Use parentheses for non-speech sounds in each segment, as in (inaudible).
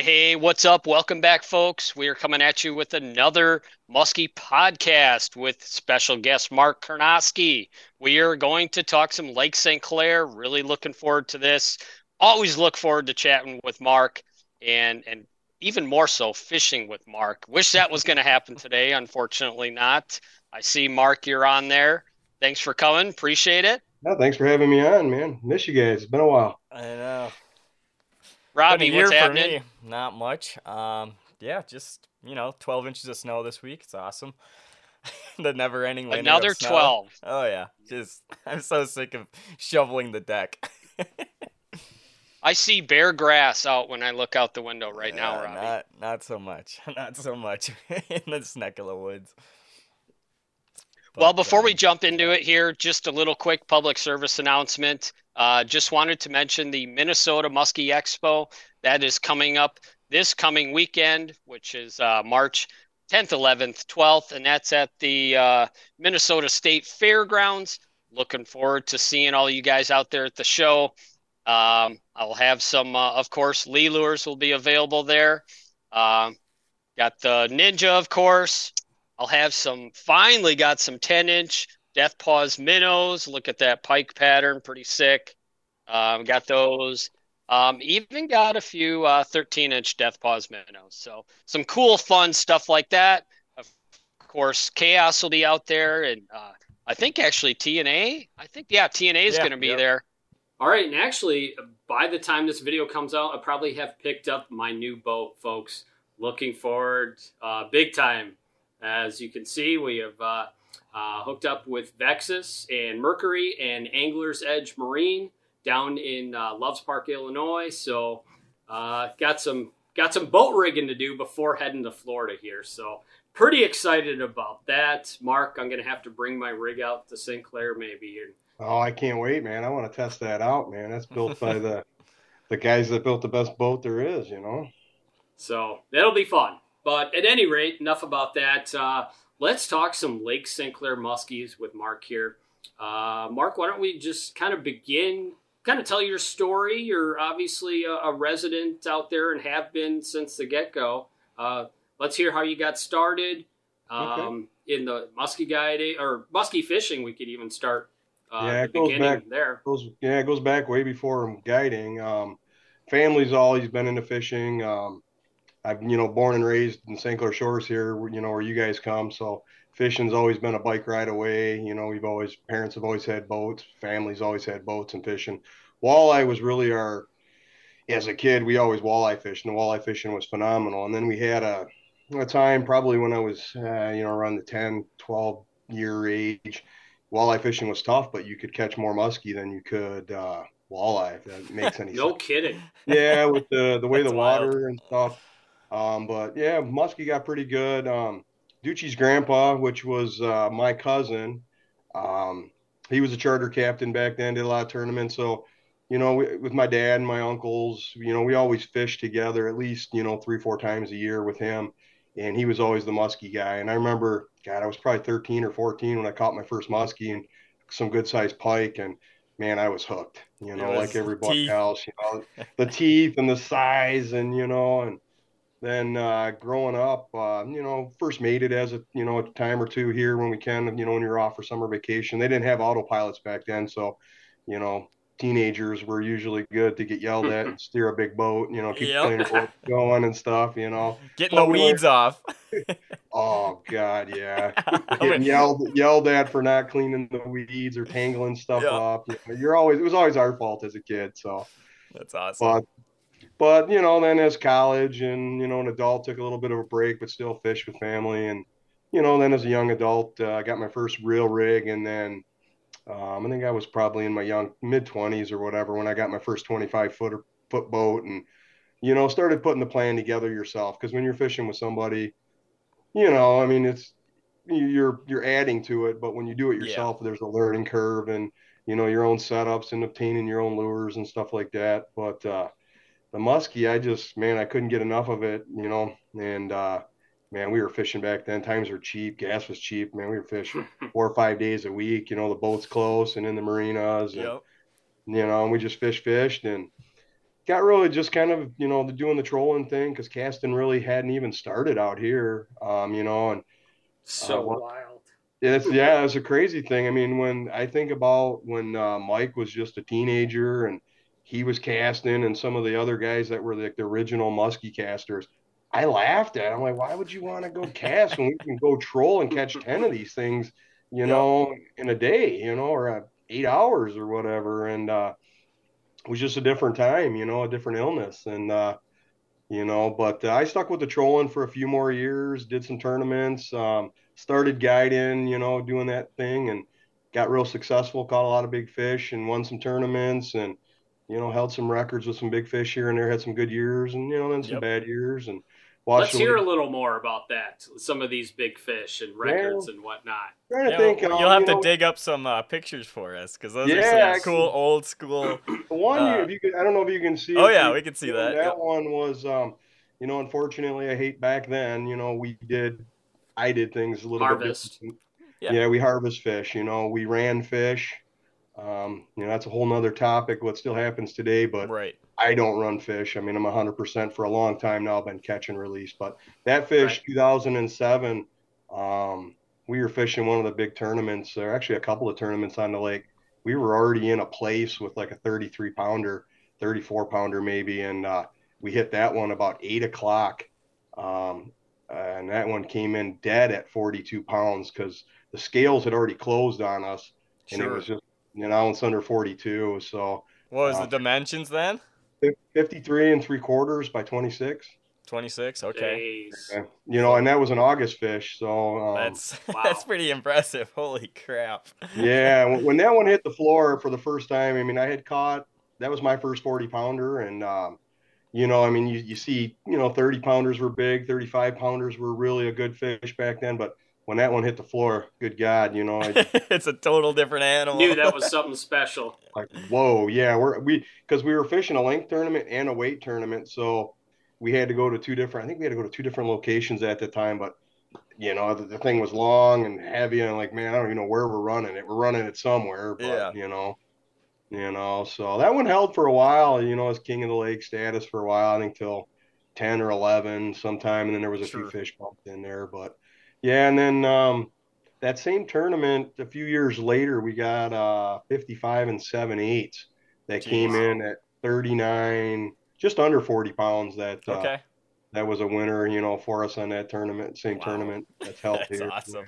Hey, what's up? Welcome back, folks. We are coming at you with another Muskie podcast with special guest Mark Karnoski. We are going to talk some Lake St. Clair. Really looking forward to this. Always look forward to chatting with Mark and and even more so fishing with Mark. Wish that was going to happen today. Unfortunately, not. I see Mark, you're on there. Thanks for coming. Appreciate it. Yeah, thanks for having me on, man. Miss you guys. It's been a while. I know. Robbie, what's happening? me. Not much. Um, yeah, just you know, 12 inches of snow this week. It's awesome. (laughs) the never-ending of Another snow. 12. Oh yeah, just (laughs) I'm so sick of shoveling the deck. (laughs) I see bare grass out when I look out the window right now, Robbie. Not not so much. Not so much in this neck of the woods. Well, before we um, jump into it here, just a little quick public service announcement. Uh, just wanted to mention the Minnesota Muskie Expo that is coming up this coming weekend, which is uh, March 10th, 11th, 12th, and that's at the uh, Minnesota State Fairgrounds. Looking forward to seeing all you guys out there at the show. Um, I'll have some, uh, of course, Lee lures will be available there. Um, got the Ninja, of course. I'll have some, finally got some 10 inch Death Paws minnows. Look at that pike pattern, pretty sick. Um, got those. Um, even got a few uh, 13 inch Death Paws minnows. So some cool, fun stuff like that. Of course, Chaos will be out there, and uh, I think actually TNA. I think yeah, TNA is Yeah, going to be there. All right, and actually, by the time this video comes out, I probably have picked up my new boat, folks. Looking forward, uh, big time. As you can see, we have uh, uh, hooked up with Vexus and Mercury and Angler's Edge Marine down in uh, Loves Park, Illinois. So, uh, got some got some boat rigging to do before heading to Florida here. So, pretty excited about that. Mark, I'm gonna have to bring my rig out to St. Clair maybe and Oh, I can't wait, man. I want to test that out, man. That's built by the (laughs) the guys that built the best boat there is, you know. So that'll be fun. But at any rate, enough about that. Uh, let's talk some Lake St. Clair muskies with Mark here. Uh, Mark, why don't we just kind of begin, kind of tell your story? You're obviously a, a resident out there and have been since the get go. Uh, let's hear how you got started um, in the muskie guiding or muskie fishing. We could even start uh, Yeah, it the goes beginning back- there. goes yeah, it goes back way before guiding. Um, family's always been into fishing. Um, I've you know born and raised in St. Clair Shores here, where- you know where you guys come. So fishing's always been a bike ride away. You know, we've always parents have always had boats, families always had boats and fishing. Walleye was really our as a kid. We always walleye fished, and walleye fishing was phenomenal. And then we had a a time probably when I was uh, you know around the 10, 12 year age walleye fishing was tough, but you could catch more muskie than you could uh, walleye. If that makes any (laughs) No sense. No kidding. Yeah, with the the way the That's wild. water and stuff. Um, but yeah, muskie got pretty good. Um, Ducci's grandpa, which was uh, my cousin, um, he was a charter captain back then. Did a lot of tournaments. So, you know, we, with my dad and my uncles, you know, we always fished together at least you know three four times a year with him. And he was always the muskie guy. And I remember, God, I was probably 13 or 14 when I caught my first muskie and some good sized pike. And man, I was hooked, you know, like was everybody teeth. else, you know, the teeth and the size and, you know, and then uh, growing up, uh, you know, first made it as a, you know, a time or two here when we can, you know, when you're off for summer vacation. They didn't have autopilots back then. So, you know, teenagers were usually good to get yelled at (laughs) and steer a big boat, you know, keep Yep. cleaner boat (laughs) going and stuff, you know. Getting Well, the we were- weeds off. (laughs) Oh God, yeah. Getting yelled yelled at for not cleaning the weeds or tangling stuff Yeah. up. You know, you're always it was always our fault as a kid. So, That's awesome. but but you know, then as college and you know, an adult took a little bit of a break, but still fish with family. And you know, then as a young adult, uh, I got my first real rig, and then um, I think I was probably in my young mid twenties or whatever when I got my first 25 foot foot boat, and you know, started putting the plan together yourself. Because when you're fishing with somebody, you know, I mean, it's you're you're adding to it, but when you do it Yeah. yourself, there's a learning curve and you know your own setups and obtaining your own lures and stuff like that. But uh, the muskie, I just man, I couldn't get enough of it, you know. And uh, man, we were fishing back then. Times were cheap, gas was cheap. Man, we were fishing (laughs) four or five days a week. You know, the boat's close and in the marinas, and Yep. you know, and we just fish fished and got really just kind of you know doing the trolling thing because casting really hadn't even started out here. Um, you know, and So Uh, wild. it's yeah, it's a crazy thing. I mean, when I think about when uh, Mike was just a teenager and he was casting, and some of the other guys that were like the original muskie casters, I laughed at. it. I'm like, why would you want to go cast when we can go troll and catch ten of these things, you know, in a day, you know, or uh, eight hours or whatever, and uh, it was just a different time, you know, a different illness, and uh, you know, but uh, I stuck with the trolling for a few more years, did some tournaments, um, started guiding, you know, doing that thing and got real successful, caught a lot of big fish and won some tournaments and, you know, held some records with some big fish here and there, had some good years and, you know, then some Yep. bad years and watched Let's the hear a little more about that. Some of these big fish and records and whatnot. trying to Yeah, think, well, um, you'll have you to know, dig up some uh, pictures for us because those Yeah, are some I- cool old school. (clears throat) one, uh, if you could, I don't know if you can see Oh it, yeah, you- we can see that. That Yep. one was, um, you know, unfortunately, I hate back then. You know, we did, I did things a little Harvest. bit different. Yeah. Yeah. we harvest fish. You know, we ran fish. Um, you know, that's a whole nother topic. What still happens today, but Right. I don't run fish. I mean, I'm 100% for a long time now. I've been catch and release, but that fish, Right. 2007, um, we were fishing one of the big tournaments, or actually a couple of tournaments on the lake. We were already in a place with like a 33 pounder, 34 pounder maybe, and uh, we hit that one about eight o'clock. Um, and that one came in dead at 42 pounds because the scales had already closed on us, and it was just an ounce under 42. So What was uh, the dimensions then? 53 and three quarters by 26. Twenty six. Okay. Jeez. You know, and that was an August fish. So, um, That's (laughs) Wow. that's pretty impressive. Holy crap. (laughs) yeah, when, when that one hit the floor for the first time, I mean, I had caught, that was my first 40 pounder. And, um, you know, I mean, you, you see, you know, 30 pounders were big, 35 pounders were really a good fish back then. But when that one hit the floor, good God, you know, I (laughs) it's a total different animal. Knew that was something special. (laughs) like, whoa, yeah, we're, we, because we were fishing a length tournament and a weight tournament. So we had to go to two different, I think we had to go to two different locations at the time. But, you know, the, the thing was long and heavy. And like, man, I don't even know where we're running it. We're running it somewhere. But, Yeah. you know, you know, so that one held for a while, you know, as king of the lake status for a while, I think till 10 or 11 sometime. And then there was a Sure. few fish bumped in there. But yeah, and then um, that same tournament, a few years later, we got uh, 55 and 7 eighths that came in at 39, just under 40 pounds. That uh, Okay. that was a winner, you know, for us on that tournament, same Wow. tournament that's held (laughs) That's here. awesome.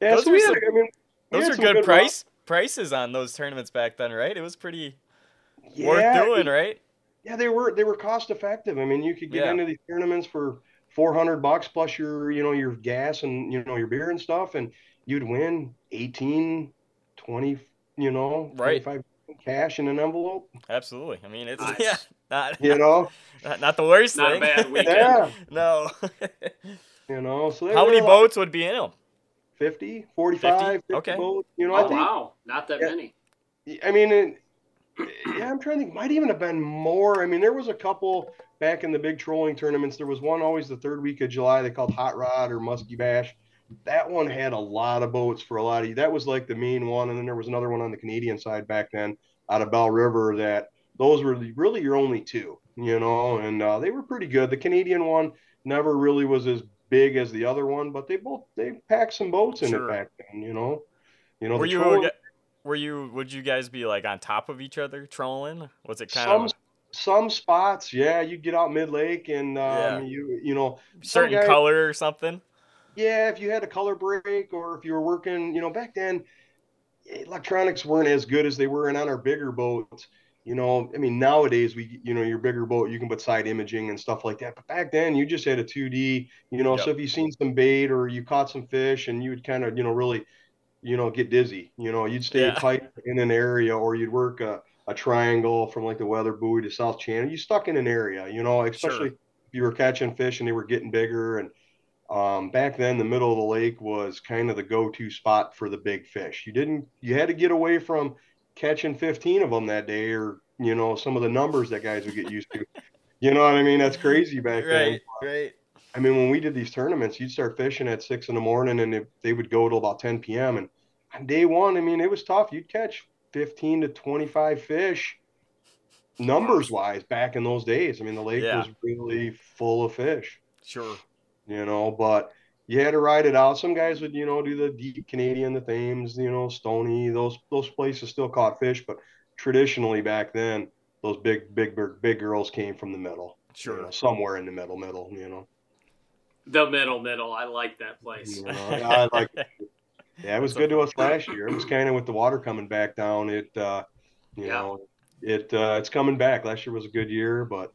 Yeah, Those so were we had, some- I mean, we Those are good luck. price prices on those tournaments back then, right? It was pretty worth Yeah, doing, right? Yeah, they were they were cost effective. I mean, you could get Yeah. into these tournaments for 400 bucks plus your, you know, your gas and, you know, your beer and stuff and you'd win 18, 20, you know, Right. 25 cash in an envelope, Absolutely. I mean, it's Nice. (laughs) yeah, not you know. (laughs) not, not the worst Not a thing. bad weekend. yeah, (laughs) no. you know. So How were many like boats would be in them? 50, 45, 50, Okay. boats, you know, oh, I Oh think wow, not that Yeah. many. I mean, it, yeah, I'm trying to think. Might even have been more. I mean, there was a couple back in the big trolling tournaments. There was one always the third week of July. They called Hot Rod or Muskie Bash. That one had a lot of boats for a lot of. You. That was like the main one, and then there was another one on the Canadian side back then, out of Belle River. That those were really your only two, you know, and uh, they were pretty good. The Canadian one never really was as big as the other one, but they both they packed some boats in Sure. it back then, you know. You know, were you trolling- were you would you guys be like on top of each other trolling? Was it kind some of some spots, yeah, you get out mid lake and um, Yeah. you you know certain guy- color or something? yeah, if you had a color break or if you were working, you know, back then electronics weren't as good as they were in on our bigger boats. You know, I mean, nowadays we, you know, your bigger boat, you can put side imaging and stuff like that. But back then, you just had a 2D. You know, so if you seen some bait or you caught some fish, and you would kind of, you know, really, you know, get dizzy. You know, you'd stay Yeah. tight in an area, or you'd work a, a triangle from like the weather buoy to South Channel. You stuck in an area. You know, especially if you were catching fish and they were getting bigger. And um, back then, the middle of the lake was kind of the go-to spot for the big fish. You didn't, you had to get away from catching 15 of them that day, or you know, some of the numbers that guys would get used to. You know what I mean? That's crazy back then. Right, right. I mean, when we did these tournaments, you'd start fishing at six in the morning, and they, they would go till about 10 p.m. And on day one, I mean, it was tough. You'd catch 15 to 25 fish numbers wise back in those days. I mean, the lake Yeah. was really full of fish, Sure. you know, but you had to ride it out. Some guys would, you know, do the deep Canadian, the Thames, you know, Stony, those those places still caught fish, but traditionally back then, those big big big, big girls came from the middle. Sure. you Sure. know, somewhere in the middle, middle, you know. The middle, middle. I like that place. You know, I like (laughs) Yeah, it was That's good to us last year. It was kind of with the water coming back down. It, uh, you Yeah. know, it uh, it's coming back. Last year was a good year, but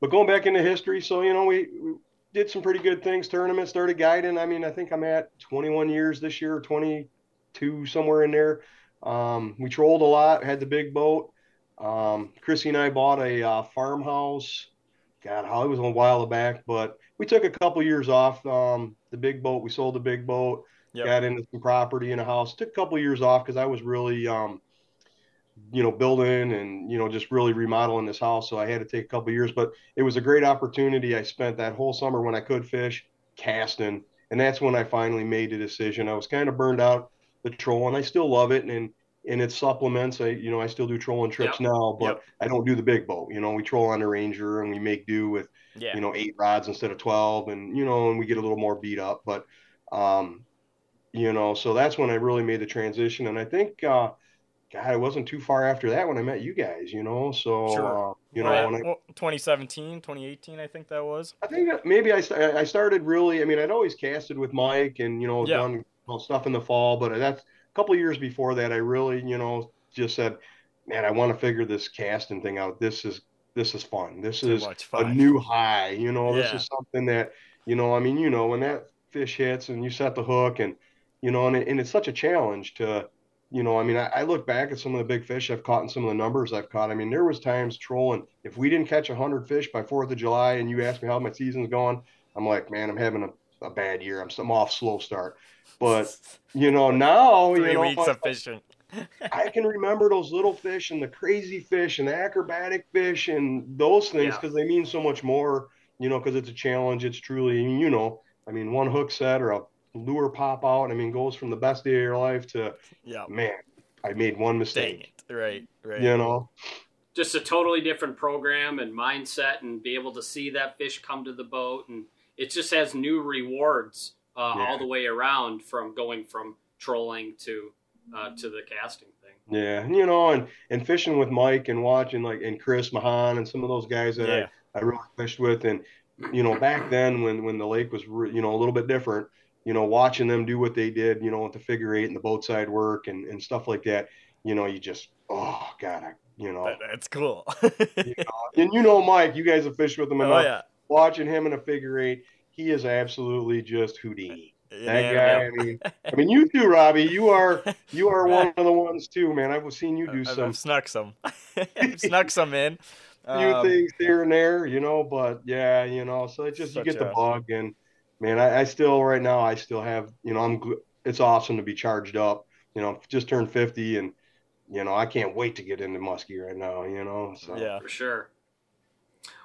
but going back into history, so you know we, we did some pretty good things. Tournament started guiding. I mean, I think I'm at 21 years this year, 22 somewhere in there. Um, we trolled a lot. Had the big boat. Um, Chrissy and I bought a uh, farmhouse. God, how it was a while back, but we took a couple years off. Um, the big boat, we sold the big boat Yep. got into some property in a house. Took a couple of years off because I was really, um, you know, building and you know just really remodeling this house. So I had to take a couple of years, but it was a great opportunity. I spent that whole summer when I could fish casting, and that's when I finally made the decision. I was kind of burned out the trolling. I still love it, and and its supplements. I you know I still do trolling trips Yep. now, but Yep. I don't do the big boat. You know, we troll on the Ranger and we make do with Yeah. you know eight rods instead of 12 and you know and we get a little more beat up but um you know so that's when i really made the transition and i think uh god it wasn't too far after that when i met you guys you know so Sure. uh, you know I, well, 2017, 2018, I think that was. I think maybe I, I started really i mean i'd always casted with mike and you know Yeah. done stuff in the fall but that's a couple of years before that i really you know just said man i want to figure this casting thing out this is this is fun this Too is much a new high. You know, this is something that, you know, I mean, you know, when that fish hits and you set the hook and, you know, and, it, and it's such a challenge to, you know, I mean, I, I look back at some of the big fish I've caught and some of the numbers I've caught. I mean, there was times trolling, if we didn't catch a 100 fish by 4th of July and you asked me how my season's going, I'm like, man, I'm having a, a bad year. I'm, I'm off slow start. But, you know, now, Three you know, weeks I- of fishing. I can remember those little fish and the crazy fish and the acrobatic fish and those things Yeah. because they mean so much more, you know, because it's a challenge. It's truly, you know, I mean, one hook set or a lure pop out, I mean, goes from the best day of your life to, Yeah. man, I made one Dang mistake, it. Right. Right. you know? Just a totally different program and mindset, and be able to see that fish come to the boat, and it just has new rewards uh, Yeah. all the way around from going from trolling to uh, to the casting thing. Yeah. And, you know, and, and fishing with Mike and watching like, and Chris Mahan and some of those guys that Yeah. I, I really fished with. And, you know, back then when, when the lake was, re- you know, a little bit different, you know, watching them do what they did, you know, with the figure eight and the boat side work and, and stuff like that, you know, you just, oh God, I, you know, That- that's cool. (laughs) and you know, Mike, you guys have fished with him oh enough. yeah. Watching him in a figure eight, he is absolutely just Houdini. That Yeah, guy, yeah. I mean, I mean, you too, Robbie. You are you are (laughs) one of the ones too, man. I've seen you do I've, some I've snuck some. (laughs) Snuck some in. few Um, things here and there, you know. But yeah, you know, so it's just you get the bug, and man, I, I still right now I still have, you know, I'm. It's awesome to be charged up. You know, just turned fifty, and you know, I can't wait to get into muskie right now. You know, so Yeah. For sure.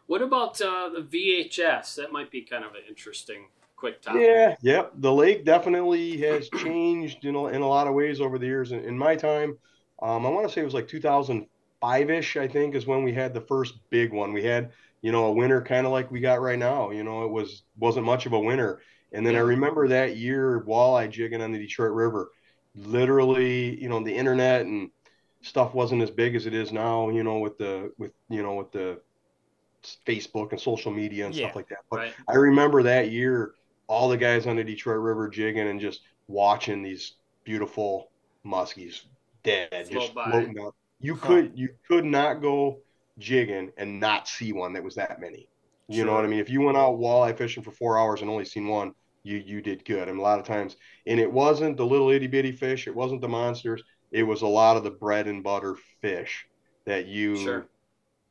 What about uh, the VHS? That might be kind of an interesting quick topic. Yeah, yep. The lake definitely has (clears throat) changed, you know, in a lot of ways over the years. In, in my time, um, I want to say it was like 2005-ish, I think, is when we had the first big one. We had, you know, a winter kind of like we got right now. You know, it was wasn't much of a winter. And then I remember that year walleye jigging on the Detroit River. Literally, you know, the internet and stuff wasn't as big as it is now. You know, with the with you know with the Facebook and social media and Yeah. stuff like that. But Right. I remember that year, all the guys on the Detroit River jigging and just watching these beautiful muskies dead, Float just by. floating up. You could you could not go jigging and not see one that was that many. You know what I mean? If you went out walleye fishing for four hours and only seen one, you you did good. And a lot of times, and it wasn't the little itty bitty fish, it wasn't the monsters, it was a lot of the bread and butter fish that you Sure.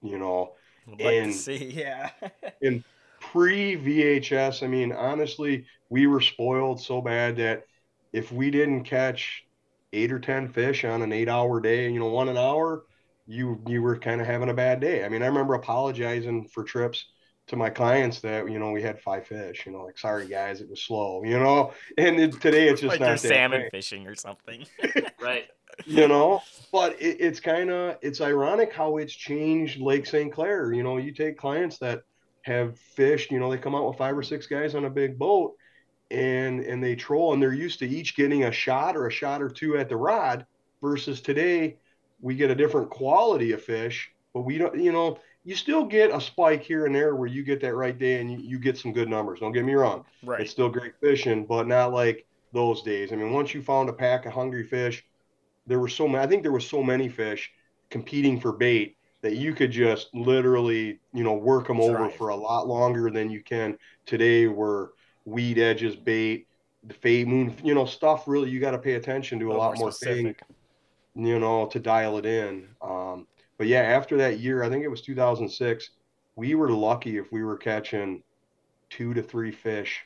you know Would like And- to see. Yeah. (laughs) And pre VHS, I mean, honestly, we were spoiled so bad that if we didn't catch eight or ten fish on an eight-hour day, you know, one an hour, you you were kind of having a bad day. I mean, I remember apologizing for trips to my clients that you know we had five fish. You know, like sorry guys, it was slow. You know, and it, today it's just like not salmon way. fishing or something. (laughs) Right. you know, but it, it's kind of it's ironic how it's changed Lake St. Clair. You know, you take clients that have fished, you know, they come out with five or six guys on a big boat and and they troll and they're used to each getting a shot or a shot or two at the rod versus today we get a different quality of fish, but we don't, you know, you still get a spike here and there where you get that right day and you, you get some good numbers. Don't get me wrong. Right. It's still great fishing, but not like those days. I mean, once you found a pack of hungry fish, there were so many, I think there was so many fish competing for bait that you could just literally, you know, work them over Right. for a lot longer than you can today where weed edges, bait, the fade moon, you know, stuff really you got to pay attention to a, little lot more things, you know, to dial it in. Um, but yeah, after that year, I think it was 2006, we were lucky if we were catching two to three fish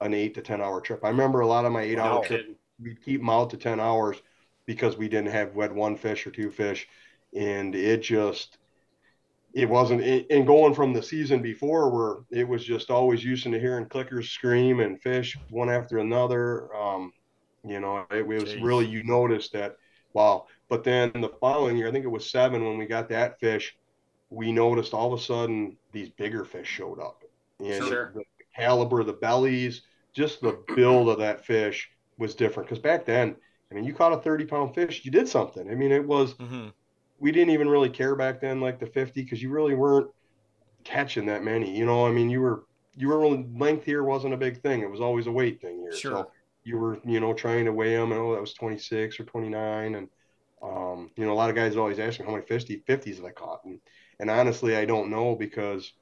an eight to 10 hour trip. I remember a lot of my eight hour Wow. trips Kidding. we'd keep them out to 10 hours because we didn't have we had one fish or two fish and it just it wasn't and going from the season before where it was just always used to hearing clickers scream and fish one after another um you know it, was Jeez. really you noticed that wow. But then the following year i think it was seven when we got that fish we noticed all of a sudden these bigger fish showed up. And Sure. the caliber of the bellies just the build of that fish was different. Because back then i mean you caught a 30 pound fish you did something. I mean it was hmm we didn't even really care back then like the 50 because you really weren't catching that many. You know i mean you were you were really length here wasn't a big thing. It was always a weight thing here. Sure. so you were you know trying to weigh them and oh that was 26 or 29 and um, you know a lot of guys always ask me how many 50 50s have i caught and, and honestly i don't know because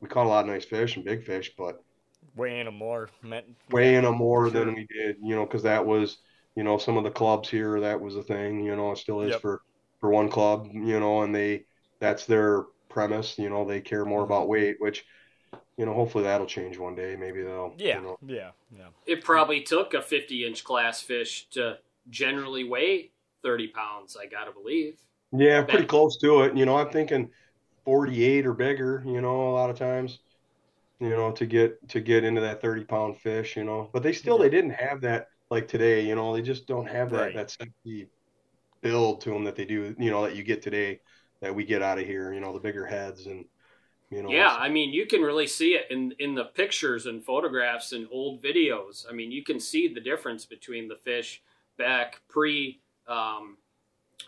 we caught a lot of nice fish and big fish but Weighing them more meant weighing them more Sure. than we did, you know, because that was, you know, some of the clubs here, that was a thing, you know, it still is Yep. for, for one club, you know, and they, that's their premise, you know, they care more Mm-hmm. about weight, which, you know, hopefully that'll change one day. Maybe they'll, Yeah, you know, yeah, yeah. It probably took a 50 inch class fish to generally weigh 30 pounds, I gotta believe. yeah, pretty close to it. You know, I'm thinking 48 or bigger, you know, a lot of times, you know, to get, to get into that 30 pound fish, you know, but they still, Yeah. they didn't have that like today, you know, they just don't have that, Right. that sexy build to them that they do, you know, that you get today that we get out of here, you know, the bigger heads and, you know, Yeah, I mean, you can really see it in in the pictures and photographs and old videos. I mean, you can see the difference between the fish back pre um,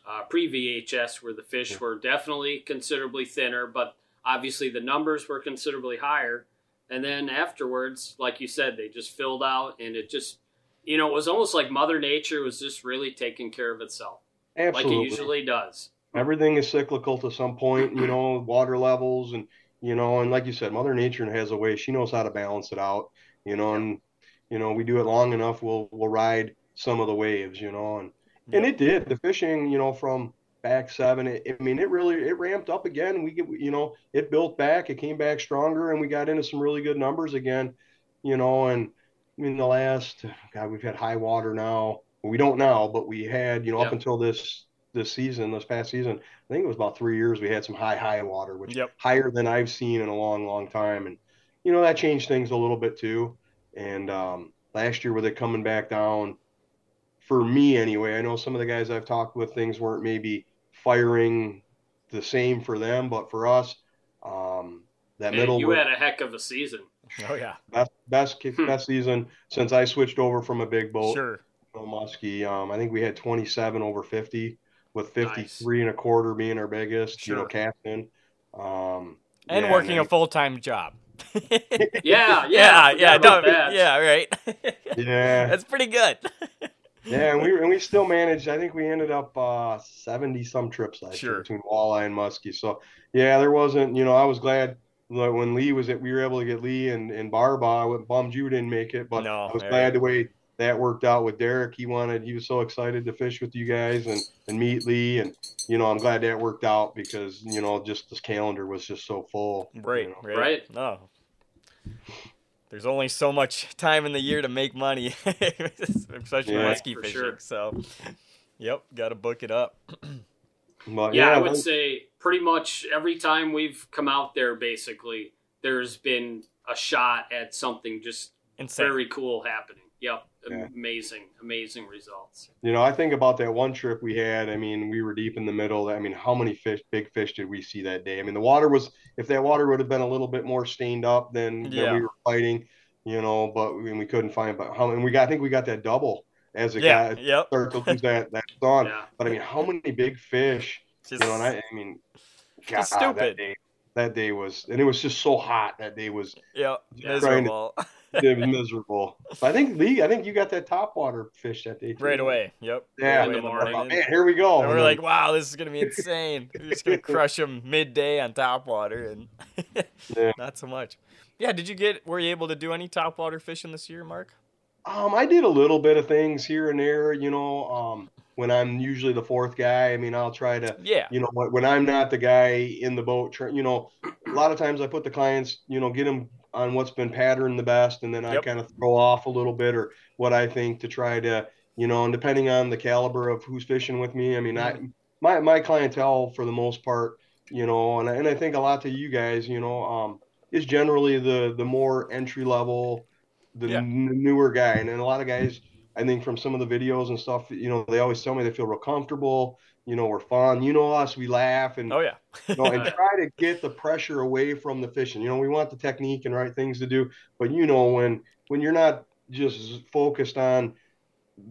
uh, pre VHS, where the fish Yeah. were definitely considerably thinner, but obviously the numbers were considerably higher. And then afterwards, like you said, they just filled out, and it just you know it was almost like Mother Nature was just really taking care of itself, absolutely. like it usually does. everything is cyclical to some point, you know, water levels and you know, and like you said, Mother Nature has a way. She knows how to balance it out, you know, and you know, we do it long enough, we'll we'll ride some of the waves, you know, and and it did. The fishing, you know, from back seven, it, I mean, it really it ramped up again. We get, you know, it built back, it came back stronger, and we got into some really good numbers again, you know, and in the last, God, we've had high water now. We don't now, but we had, you know, up until this this season, this past season, I think it was about three years. We had some high high water, which Yep. higher than I've seen in a long, long time, and you know that changed things a little bit too. And um, last year with it coming back down, for me anyway, I know some of the guys I've talked with, things weren't maybe firing the same for them, but for us, um, that Man, middle you had a heck of a season. Oh yeah, best best kick- Hmm. best season since I switched over from a big boat. sure. Muskie. Um, I think we had 27 over 50, with 53 and a quarter being our biggest. You know, captain. Um, And yeah, working man. a full time job. (laughs) (laughs) Yeah, yeah, yeah, forgot yeah, no, yeah, right. Yeah, (laughs) That's pretty good. yeah, and we and we still managed. I think we ended up uh, 70 some trips last year Sure. between walleye and muskie. So yeah, there wasn't. You know, I was glad that when Lee was at, we were able to get Lee and and Barba. I was bummed you didn't make it, but No, I was yeah. glad the way that worked out with Derek. He wanted, he was so excited to fish with you guys and and meet Lee, and you know, I'm glad that worked out because you know, just this calendar was just so full. you Right, know. right, Right. No. There's only so much time in the year to make money, (laughs) especially Yeah. muskie fishing. sure. So, yep, got to book it up. (clears throat) But yeah, I yeah, would then- say pretty much every time we've come out there, basically, there's been a shot at something just Insane. very cool happening. Yep. Yeah. Amazing, amazing results. You know, I think about that one trip we had. I mean, we were deep in the middle. I mean, how many fish, big fish, did we see that day? I mean, the water was, if that water would have been a little bit more stained up, then, yeah. then we were fighting. You know, but I mean, we couldn't find. But how? And we got, I think we got that double as a yeah, guy yep. start to lose that that on. Yeah. But I mean, how many big fish? Just, you know, and I, I mean, God, stupid. That day, that day was, and it was just so hot. That day was. Yeah, miserable. To, (laughs) it was miserable. But I think Lee, I think you got that top water fish that day. Too. Right away. Yep. Yeah. in the morning. Man, here we go. And we're like, wow, this is gonna be insane. we're just gonna (laughs) crush them midday on top water, and (laughs) yeah. not so much. Yeah. Did you get? Were you able to do any top water fishing this year, Mark? Um, I did a little bit of things here and there. You know, um, when I'm usually the fourth guy, I mean, I'll try to. Yeah. You know, when I'm not the guy in the boat, you know, a lot of times I put the clients, you know, get them on what's been patterned the best, and then I yep. kind of throw off a little bit or what I think to try to, you know, and depending on the caliber of who's fishing with me, I mean, I mm-hmm. my my clientele for the most part, you know, and I, and I think a lot to you guys, you know, um, is generally the the more entry level, the yeah. n- newer guy, and, and a lot of guys. I think from some of the videos and stuff, you know, they always tell me they feel real comfortable you know, we're fun. You know us, we laugh and oh yeah, you know, and (laughs) try to get the pressure away from the fishing. You know, we want the technique and right things to do, but you know, when when you're not just focused on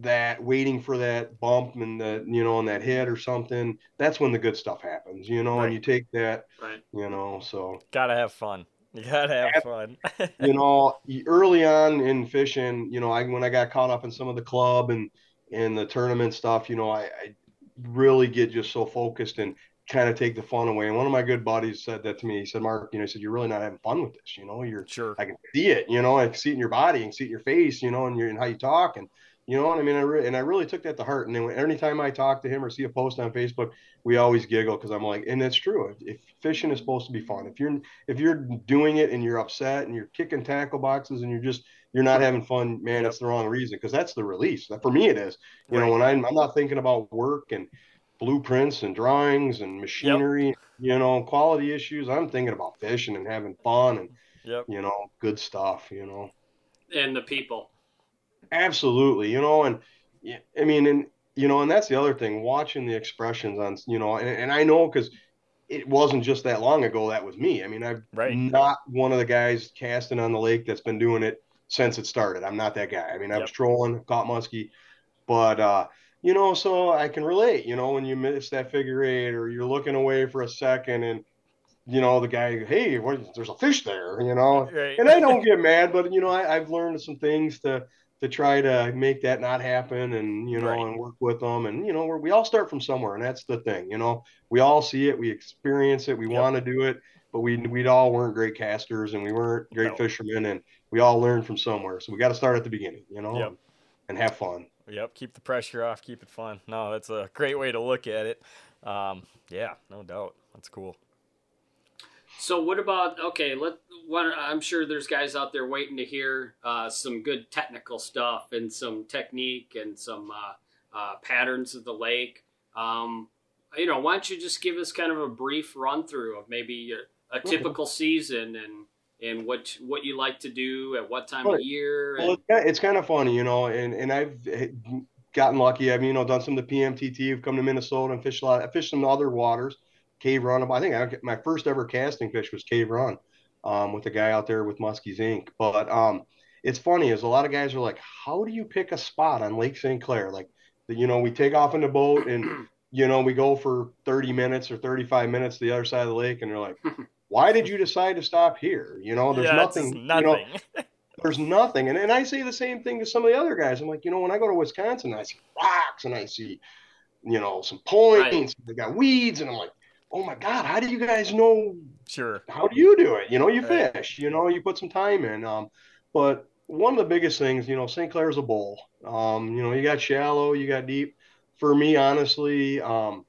that waiting for that bump and the you know and that hit or something that's when the good stuff happens you know right. and you take that right you know so gotta have fun you gotta have fun you (laughs) know early on in fishing you know i when i got caught up in some of the club and and the tournament stuff you know i, I really get just so focused and kind of take the fun away. And one of my good buddies said that to me. He said, Mark, you know, he said, you're really not having fun with this. You know, you're sure I can see it, you know, I can see it in your body and see it in your face, you know, and, you and how you talk. And, you know what I mean? I re- and I really took that to heart. And then anytime I talk to him or see a post on Facebook, we always giggle because I'm like, and that's true. If, if, fishing is supposed to be fun, if you're if you're doing it and you're upset and you're kicking tackle boxes and you're just you're not having fun, man, yep. it's the wrong reason because that's the release. That, For me, it is. You right. know, when I'm I'm not thinking about work and blueprints and drawings and machinery, yep. you know, quality issues. I'm thinking about fishing and having fun and yep. you know, good stuff, you know. And the people. Absolutely, you know, and I mean, and you know, and that's the other thing. Watching the expressions on, you know, and, and I know because it wasn't just that long ago that was me. I mean, I'm right. not one of the guys casting on the lake that's been doing it since it started. I'm not that guy. I mean, I yep. was trolling, caught muskie, but uh, you know, so I can relate, you know, when you miss that figure eight or you're looking away for a second and, you know, the guy, hey, what, there's a fish there, you know, right. and I don't get mad, but, you know, I, have learned some things to, to try to make that not happen and, you know, right. and work with them. And, you know, we all start from somewhere and that's the thing, you know, we all see it, we experience it, we yep. want to do it, but we, we all weren't great casters and we weren't great no. fishermen and we all learned from somewhere. So we got to start at the beginning, you know, yep. and have fun. Yep, keep the pressure off, keep it fun. No, that's a great way to look at it. Um, yeah, no doubt. That's cool. So what about okay? Let one. I'm sure there's guys out there waiting to hear uh, some good technical stuff and some technique and some uh, uh, patterns of the lake. Um, you know, why don't you just give us kind of a brief run through of maybe a, a typical season and and what what you like to do at what time right. of year. And... Well, it's kind of funny, you know, and and I've gotten lucky. I've you know done some of the PMTT. I've come to Minnesota and fished a lot. I fished some other waters, Cave Run. I think I, my first ever casting fish was Cave Run, um, with a guy out there with Muskies Inc. But um, it's funny is a lot of guys are like, how do you pick a spot on Lake St. Clair? Like, you know, we take off in the boat and (clears throat) you know we go for 30 minutes or 35 minutes to the other side of the lake, and they're like (laughs) why did you decide to stop here? You know, there's yeah, nothing. nothing. You know, (laughs) there's nothing. And, and I say the same thing to some of the other guys. I'm like, you know, when I go to Wisconsin, I see rocks and I see, you know, some points. Right. They got weeds, and I'm like, oh my god, how do you guys know? Sure. How do you do it? You know, you right. fish. You know, you put some time in. Um, but one of the biggest things, you know, St. Clair's a bowl. Um, you know, you got shallow, you got deep. For me, honestly, um,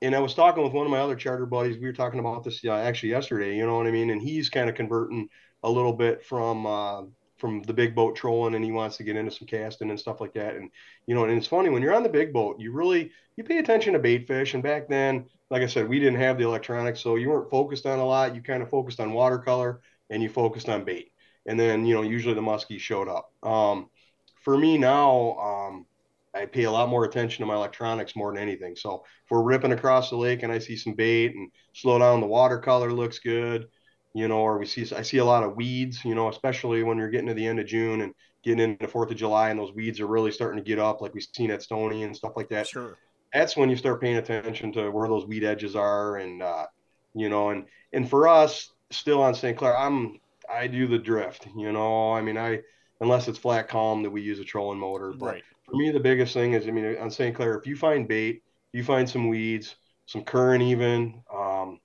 and I was talking with one of my other charter buddies. We were talking about this uh, actually yesterday. You know what I mean? And he's kind of converting a little bit from uh, from the big boat trolling, and he wants to get into some casting and stuff like that. And you know, and it's funny when you're on the big boat, you really you pay attention to bait fish. And back then, like I said, we didn't have the electronics, so you weren't focused on a lot. You kind of focused on watercolor and you focused on bait. And then you know, usually the muskies showed up. Um, for me now, um, I pay a lot more attention to my electronics more than anything. So if we're ripping across the lake and I see some bait and slow down, the watercolor looks good, you know, or we see I see a lot of weeds, you know, especially when you're getting to the end of June and getting into Fourth of July and those weeds are really starting to get up, like we've seen at Stony and stuff like that. Sure. That's when you start paying attention to where those weed edges are, and uh, you know, and and for us, still on St. Clair, I'm I do the drift. You know, I mean, I unless it's flat calm that we use a trolling motor. But right. for me, the biggest thing is, I mean, on St. Clair, if you find bait, you find some weeds, some current, even. Um,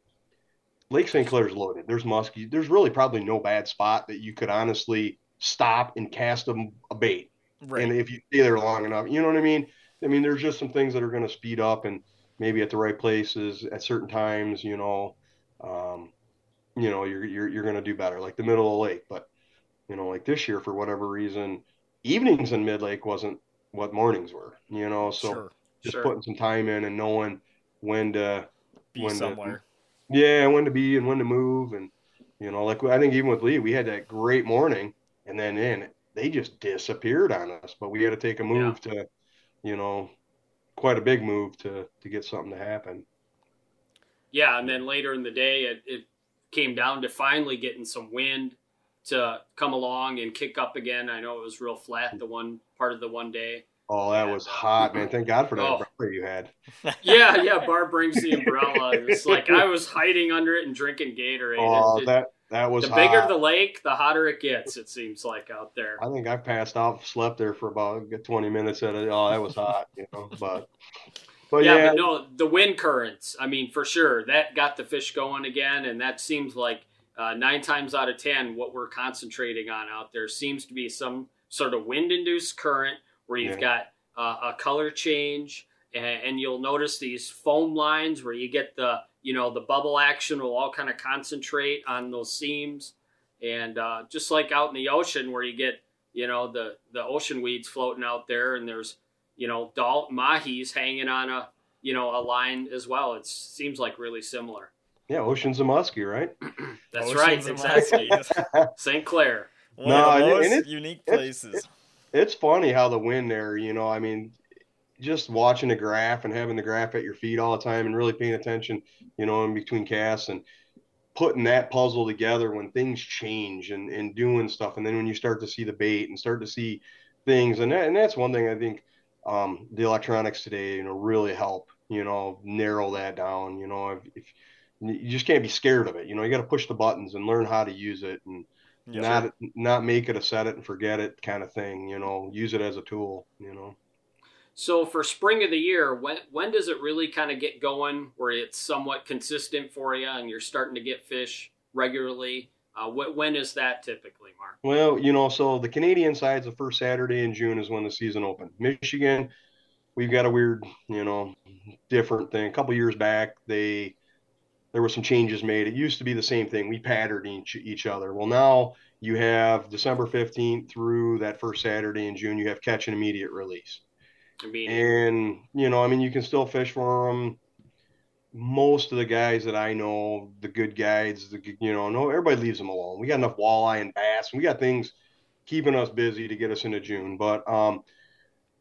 Lake St. Clair is loaded. There's muskie. There's really probably no bad spot that you could honestly stop and cast a, a bait. Right. And if you stay there long enough, you know what I mean? I mean, there's just some things that are going to speed up and maybe at the right places at certain times, you know, um, you know, you're, you're, you're going to do better, like the middle of the lake. But, you know, like this year, for whatever reason, evenings in Mid Lake wasn't what mornings were, you know, so sure. just sure. putting some time in and knowing when to be when somewhere. To, yeah, when to be and when to move. And, you know, like I think even with Lee, we had that great morning and then in they just disappeared on us, but we had to take a move yeah. to, you know, quite a big move to, to get something to happen. Yeah. And then later in the day, it, it came down to finally getting some wind to come along and kick up again. I know it was real flat the one part of the one day. Oh, that was hot, man! Thank God for that oh. umbrella you had. (laughs) Yeah, yeah. Barb brings the umbrella. It's like I was hiding under it and drinking Gatorade. Oh, it, that that was the hot. bigger the lake, the hotter it gets. It seems like out there. I think I passed out, slept there for about twenty minutes. At it. Oh, that was hot, you know. But but yeah, yeah, but no, the wind currents. I mean, for sure, that got the fish going again, and that seems like uh, nine times out of ten, what we're concentrating on out there seems to be some sort of wind-induced current where you've yeah. got uh, a color change, and, and, you'll notice these foam lines where you get the you know the bubble action will all kind of concentrate on those seams, and uh, just like out in the ocean where you get you know the the ocean weeds floating out there, and there's you know, Dalt Mahi's hanging on a you know a line as well. It seems like really similar. Yeah, Oceans of Muskie, right? (clears throat) (clears throat) That's Oceans right, exactly. St. (laughs) Clair. One no, of the most and it, unique places. It's, it's funny how the wind there, you know, I mean, just watching the graph and having the graph at your feet all the time and really paying attention, you know, in between casts and putting that puzzle together when things change and, and doing stuff. And then when you start to see the bait and start to see things, and that, and that's one thing I think um, the electronics today, you know, really help, you know, narrow that down. You know, if, if you just can't be scared of it, you know, you got to push the buttons and learn how to use it and yes, not sir. not make it a set it and forget it kind of thing. You know, use it as a tool. You know. So for spring of the year, when when does it really kind of get going where it's somewhat consistent for you and you're starting to get fish regularly? Uh, wh- when is that typically, Mark? Well, you know, so the Canadian side's the first Saturday in June is when the season opened. Michigan, we've got a weird, you know, different thing. A couple years back, they there were some changes made. It used to be the same thing. We patterned each each other. Well, now you have December 15th through that first Saturday in June. You have catch and immediate release. Immediate. And you know, I mean, you can still fish for them most of the guys that I know, the good guides, the you know, no, everybody leaves them alone. We got enough walleye and bass, and we got things keeping us busy to get us into June. But um,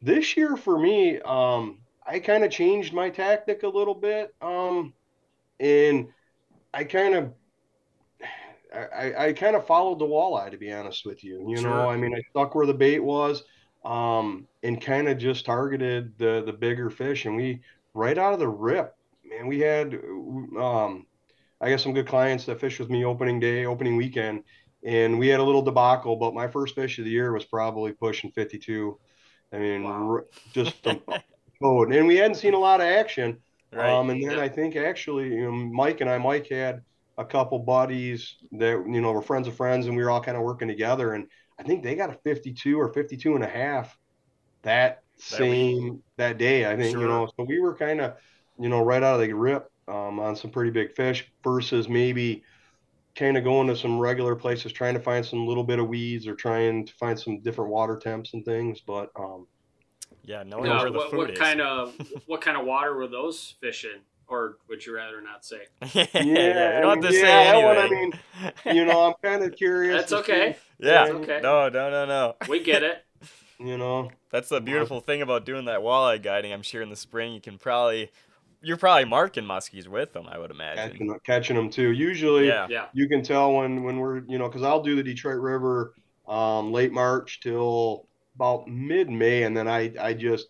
this year for me, um, I kind of changed my tactic a little bit, um, and I kind of. I, I kind of followed the walleye to be honest with you. You sure. know, I mean, I stuck where the bait was, um, and kind of just targeted the the bigger fish. And we right out of the rip, man, we had, um, I guess some good clients that fished with me opening day, opening weekend, and we had a little debacle. But my first fish of the year was probably pushing 52. I mean, wow. just (laughs) code, and we hadn't seen a lot of action. Right. Um, and then I think actually, you know, Mike and I, Mike had a couple buddies that you know were friends of friends, and we were all kind of working together. And I think they got a 52 or 52 and a half that, that same week. that day. I think sure. you know, so we were kind of you know, right out of the rip um, on some pretty big fish versus maybe kind of going to some regular places, trying to find some little bit of weeds or trying to find some different water temps and things. But um, yeah, knowing where the what, food what is. kind of (laughs) what kind of water were those fish in? Or would you rather not say? (laughs) yeah, yeah, you don't yeah, say anyway. I mean, (laughs) you know, I'm kind of curious. That's okay. Yeah. That's okay. No, no, no, no. We get it. You know, that's the beautiful thing about doing that walleye guiding. I'm sure in the spring you can probably you're probably marking muskies with them, I would imagine. Catching, catching them too. Usually, yeah. Yeah. you can tell when when we're you know because I'll do the Detroit River um, late March till about mid May, and then I I just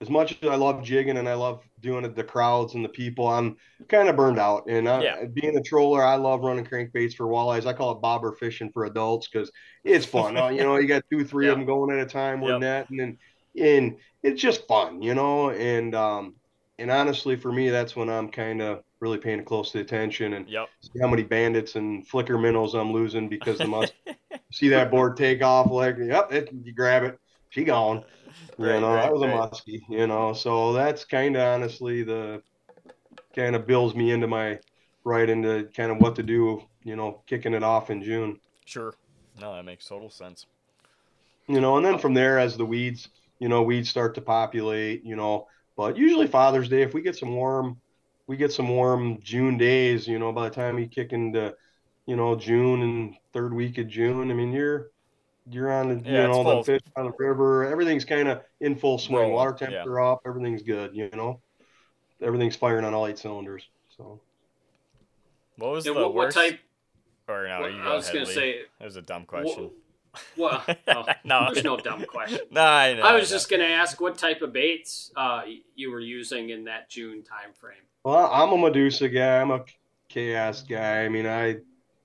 as much as I love jigging and I love doing it, the crowds and the people, I'm kind of burned out. And I, Yeah. being a troller, I love running crankbaits for walleyes. I call it bobber fishing for adults because it's fun. Uh, you know, you got two, three of (laughs) them going at a time with Yep. net, and then and it's just fun, you know. And um, and honestly, for me, that's when I'm kind of really paying close attention and Yep. see how many bandits and flicker minnows I'm losing because the must (laughs) see that board take off like yep, it, you grab it, she gone. You know, right, that was right. a muskie, you know. So that's kind of honestly the kind of builds me into my right into kind of what to do, you know, kicking it off in June. Sure. No, that makes total sense. You know, and then from there as the weeds, you know, weeds start to populate, you know, but usually Father's Day if we get some warm we get some warm June days, you know, by the time you kick into, you know, June and third week of June, I mean, you're you're on the, you Yeah, it's know, the fish on the river, everything's kind of in full swing. Rolling, Water yeah. temperature up, everything's good, you know. Everything's firing on all eight cylinders. So What was And the what, what worst? type? Or no, what- you I was gonna say. That was a dumb question. Well, oh, (laughs) no, (laughs) there's no dumb question. (laughs) No, I know. I was know. just gonna ask what type of baits uh, you were using in that June time frame. Well, I'm a Medusa guy. I'm a chaos guy. I mean, I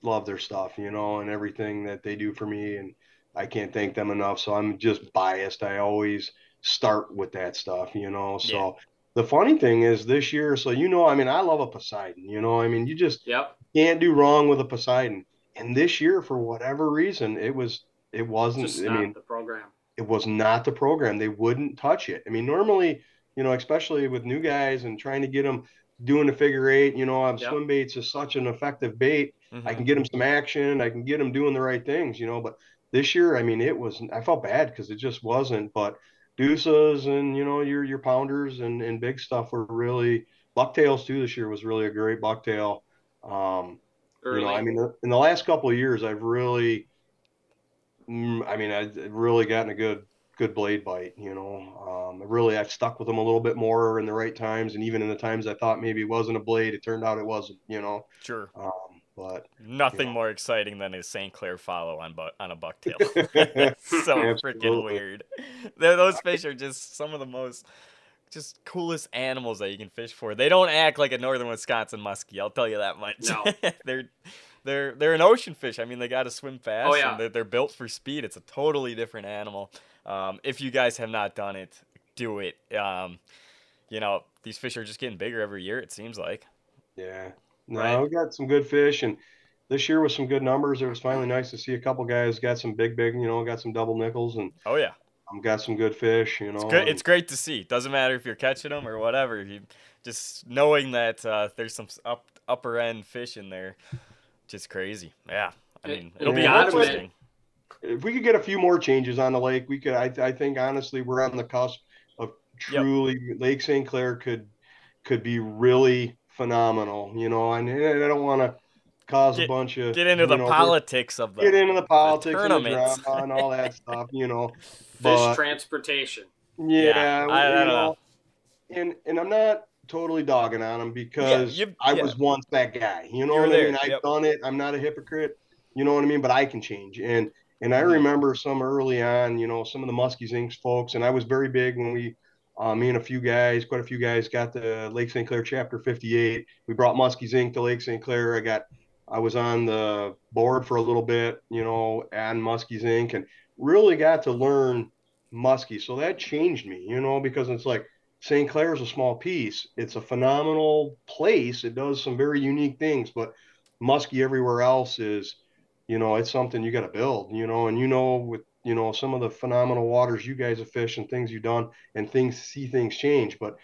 love their stuff, you know, and everything that they do for me, and I can't thank them enough. So I'm just biased. I always start with that stuff, you know. So the funny thing is this year, so you know, I mean, I love a Poseidon, you know. I mean, you just Yep. can't do wrong with a Poseidon. And this year, for whatever reason, it was it wasn't. Just I mean, the program. it was not the program. They wouldn't touch it. I mean, normally, you know, especially with new guys and trying to get them doing the figure eight, you know, um, Yep. swim baits is such an effective bait. Mhm. I can get them some action. I can get them doing the right things, you know. But this year, I mean, it was. I felt bad because it just wasn't. But Deuces and you know your your pounders and and big stuff were really bucktails too. This year was really a great bucktail. Um, Early. you know, I mean, in the last couple of years, I've really, mm, I mean, I've really gotten a good, good blade bite. You know, um, really, I've stuck with them a little bit more in the right times, and even in the times I thought maybe it wasn't a blade, it turned out it wasn't. You know, Sure. um, but Nothing Yeah. more exciting than a St. Clair follow on bu- on a bucktail. (laughs) (laughs) so freaking weird. (laughs) Those fish are just some of the most just coolest animals that you can fish for. They don't act like a northern Wisconsin muskie. I'll tell you that much. No. they're they're they're an ocean fish. I mean, they got to swim fast. Oh, yeah. and they're, they're built for speed. It's a totally different animal. Um, if you guys have not done it, do it. Um, you know, these fish are just getting bigger every year. It seems like. yeah, no, Right. we got some good fish, and this year with some good numbers, it was finally nice to see a couple guys got some big, big, you know, got some double nickels and Oh yeah. um, got some good fish. You know, It's good. It's great to see. Doesn't matter if you're catching them or whatever. You just knowing that uh, there's some up upper end fish in there, just crazy. Yeah, I mean it'll it'll be be be- interesting. If we could get a few more changes on the lake, we could. I, I think honestly, we're on the cusp of Yep. truly Lake St. Clair could could be really phenomenal. You know, and, and I don't want to cause a bunch of Get into the know, politics of the. get into the politics and the tournaments. and all that (laughs) stuff. You know, Fish but transportation. yeah, I- I don't know, know. and and I'm not totally dogging on him because you- I yeah. was once that guy. You know You were what I there, mean? I've yep. done it. I'm not a hypocrite. You know what I mean? But I can change. And and I Mhm. remember some early on, you know, some of the Muskies Inc. folks, and I was very big when we, uh, me and a few guys, quite a few guys, got the Lake St. Clair Chapter 58. We brought Muskies Inc. to Lake St. Clair. I got, I was on the board for a little bit, you know, and Muskies Inc. and really got to learn Muskie. So that changed me, you know, because it's like St. Clair is a small piece. It's a phenomenal place. It does some very unique things, but Muskie everywhere else is, you know, it's something you got to build, you know, and you know, with, you know, some of the phenomenal waters you guys have fished and things you've done and things, see things change. But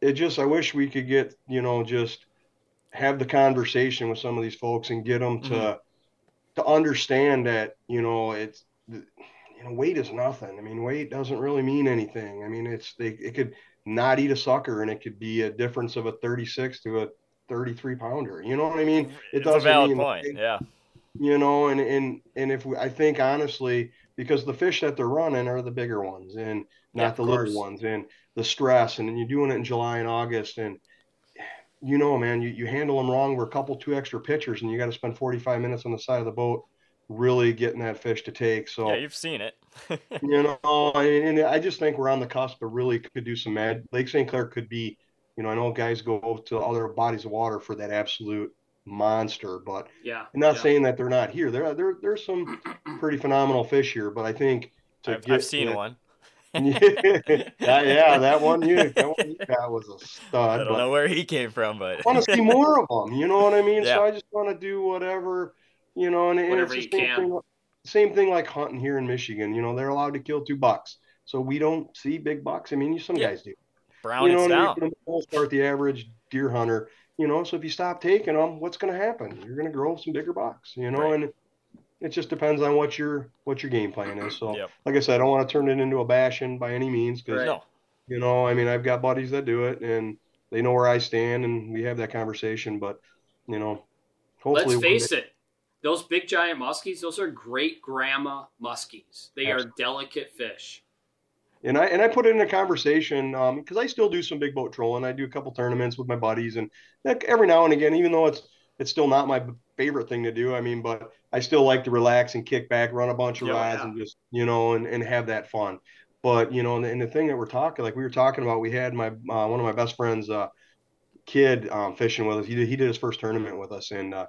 it just, I wish we could get, you know, just have the conversation with some of these folks and get them to, Mhm. to understand that, you know, it's, you know, weight is nothing. I mean, weight doesn't really mean anything. I mean, it's, they, it could not eat a sucker and it could be a difference of a 36 to a 33 pounder. You know what I mean? It it's a doesn't valid mean- point. Yeah. You know, and and and if we, I think honestly, because the fish that they're running are the bigger ones and not yeah, the little ones, and the stress, and you're doing it in July and August, and you know, man, you, you handle them wrong. We're a couple, two extra pitchers, and you got to spend 45 minutes on the side of the boat really getting that fish to take. So yeah, you've seen it. (laughs) you know, and I just think we're on the cusp of really could do some mad. Lake St. Clair could be, you know, I know guys go to other bodies of water for that absolute monster, but yeah, I'm not yeah. saying that they're not here. There, there, there's some (clears throat) pretty phenomenal fish here, but I think I've, get, I've, seen one. (laughs) yeah, yeah, that one you that one you (laughs) got was a stud. I don't know where he came from, but I want to see (laughs) more of them. You know what I mean? Yeah. So I just want to do whatever, you know, and, and it's the same thing, same thing like hunting here in Michigan. You know, they're allowed to kill two bucks, so we don't see big bucks. I mean, some yeah. guys do. Brown you know, down. For the most part, the average deer hunter, you know, so if you stop taking them, what's going to happen? You're going to grow some bigger bucks, you know, right. and it just depends on what your what your game plan is. So, yep. like I said, I don't want to turn it into a bashing by any means because no. you know, I mean, I've got buddies that do it and they know where I stand and we have that conversation. But you know, hopefully, let's face day- it. Those big giant muskies, those are great grandma muskies. They Absolutely. are delicate fish. And I and I put it in a conversation because um, I still do some big boat trolling. I do a couple tournaments with my buddies, and every now and again, even though it's it's still not my favorite thing to do. I mean, but I still like to relax and kick back, run a bunch of rides, yeah. and just you know, and, and have that fun. But you know, and, and, the thing that we're talking, like we were talking about, we had my uh, one of my best friends, uh, kid, um, fishing with us. He did, he did his first tournament with us, and uh,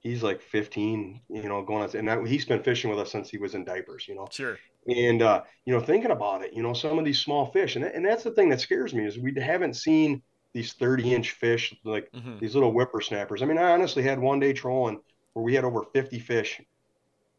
he's like 15, you know, going on, and that, he's been fishing with us since he was in diapers, you know. Sure. And uh, you know, thinking about it, you know, some of these small fish, and and that's the thing that scares me is we haven't seen these 30 inch fish, like mm-hmm. these little whippersnappers. I mean, I honestly had one day trolling where we had over 50 fish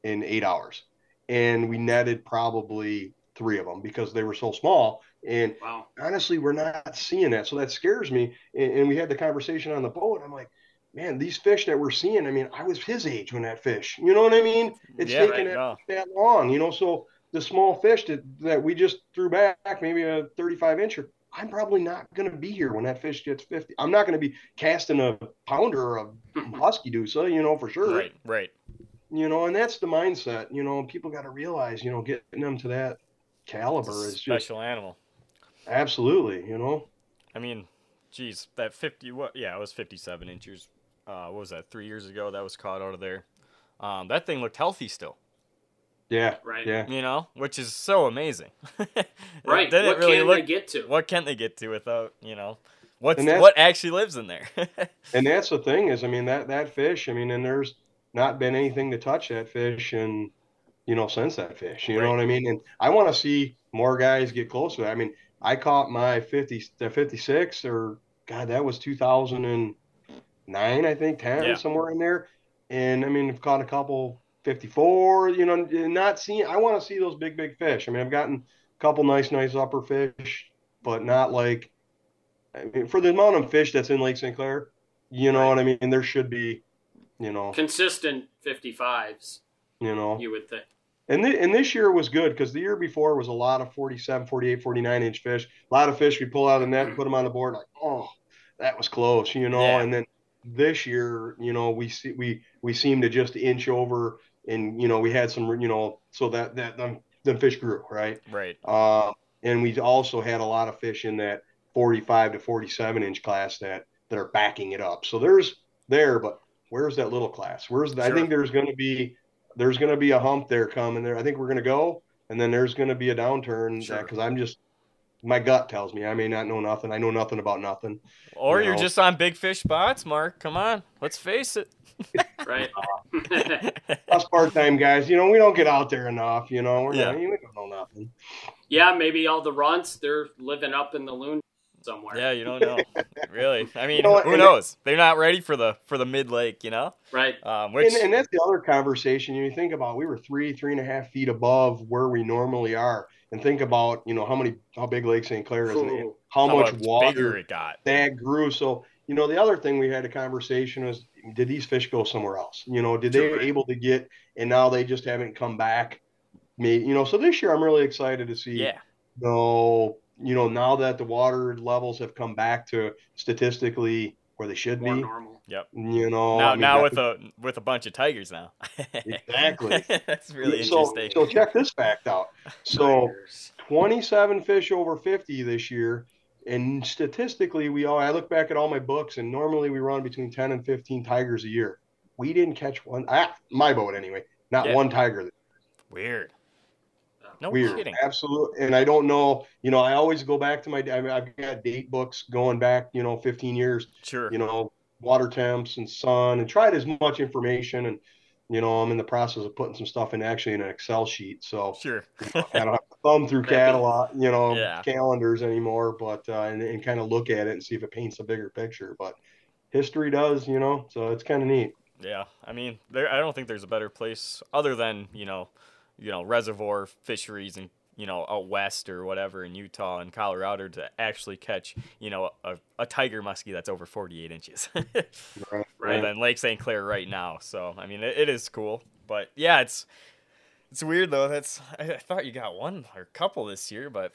in eight hours, and we netted probably three of them because they were so small. And wow. honestly, we're not seeing that, so that scares me. And, and we had the conversation on the boat. I'm like, man, these fish that we're seeing. I mean, I was his age when that fish. You know what I mean? It's yeah, taken right, that long. You know, so the small fish that, that we just threw back, maybe a 35 incher, I'm probably not going to be here when that fish gets 50. I'm not going to be casting a pounder of husky dusa, you know, for sure. Right, right. You know, and that's the mindset. You know, people got to realize, you know, getting them to that caliber is special just special animal. Absolutely, you know. I mean, geez, that 50. What? Yeah, it was 57 inches. Uh, what was that? Three years ago, that was caught out of there. Um, that thing looked healthy still. Yeah. Right. Yeah. You know, which is so amazing. (laughs) right. What really can look, they get to? What can they get to without you know? What's what actually lives in there? (laughs) and that's the thing is, I mean that that fish. I mean, and there's not been anything to touch that fish, and you know, since that fish. You right. know what I mean? And I want to see more guys get closer. I mean, I caught my 50, the 56, or God, that was 2009, I think, 10, yeah. somewhere in there. And I mean, I've caught a couple 54, you know, not seeing, I want to see those big, big fish. I mean, I've gotten a couple nice, nice upper fish, but not like, I mean, for the amount of fish that's in Lake St. Clair, you know right. what I mean? There should be, you know, consistent 55s, you know, you would think. And, th- and this year was good because the year before was a lot of 47, 48, 49 inch fish. A lot of fish we pull out of the net and put them on the board. Like, oh, that was close, you know. Yeah. And then this year, you know, we see we we seem to just inch over and you know we had some you know so that that them, them fish grew right? Right. Uh, and we also had a lot of fish in that 45 to 47 inch class that that are backing it up. So there's there but where's that little class? Where's the, sure. i think there's going to be there's going to be a hump there coming there. I think we're going to go and then there's going to be a downturn because sure. i'm just my gut tells me I may not know nothing. I know nothing about nothing. Or you are just on big fish spots, Mark. Come on, let's face it. (laughs) right. (laughs) Us part-time guys, you know, we don't get out there enough. You know, we're yeah. not, we don't know nothing. Yeah, maybe all the runts they're living up in the loon somewhere. Yeah, you don't know. (laughs) really, I mean, you know, who knows? They're not ready for the for the mid lake, you know. Right. Um, which and, and that's the other conversation. You think about we were three three and a half feet above where we normally are and think about you know how many how big Lake St. Clair is and how, how much water it got that grew. So you know the other thing we had a conversation was did these fish go somewhere else? You know, did they sure. able to get and now they just haven't come back? Maybe you know. So this year I'm really excited to see. Yeah. No, you know now that the water levels have come back to statistically where they should More be. normal. Yep. You know, Now, I mean, now with a with a bunch of tigers now. Exactly. (laughs) That's really so, interesting. So check this fact out. (laughs) So Tigers. 27 fish over 50 this year. And statistically, we all I look back at all my books, and normally we run between 10 and 15 tigers a year. We didn't catch one. Ah, my boat anyway. Not Yeah. one tiger. Weird. No Weird, kidding. absolute. And I don't know. You know, I always go back to my. I've got date books going back. You know, 15 years. Sure. You know, water temps and sun, and tried as much information. And you know, I'm in the process of putting some stuff in actually in an Excel sheet. So Sure. (laughs) I don't have to thumb through catalog, you know, Yeah. calendars anymore, but uh, and, and kind of look at it and see if it paints a bigger picture. But history does, you know, so it's kind of neat. Yeah, I mean, there. I don't think there's a better place other than you know, you know, reservoir fisheries and you know out west or whatever in Utah and Colorado to actually catch you know a, a tiger muskie that's over 48 inches, (laughs) Right. rather than Lake St. Clair right now. So I mean, it, it is cool, but yeah, it's it's weird though. That's I, I thought you got one or a couple this year, but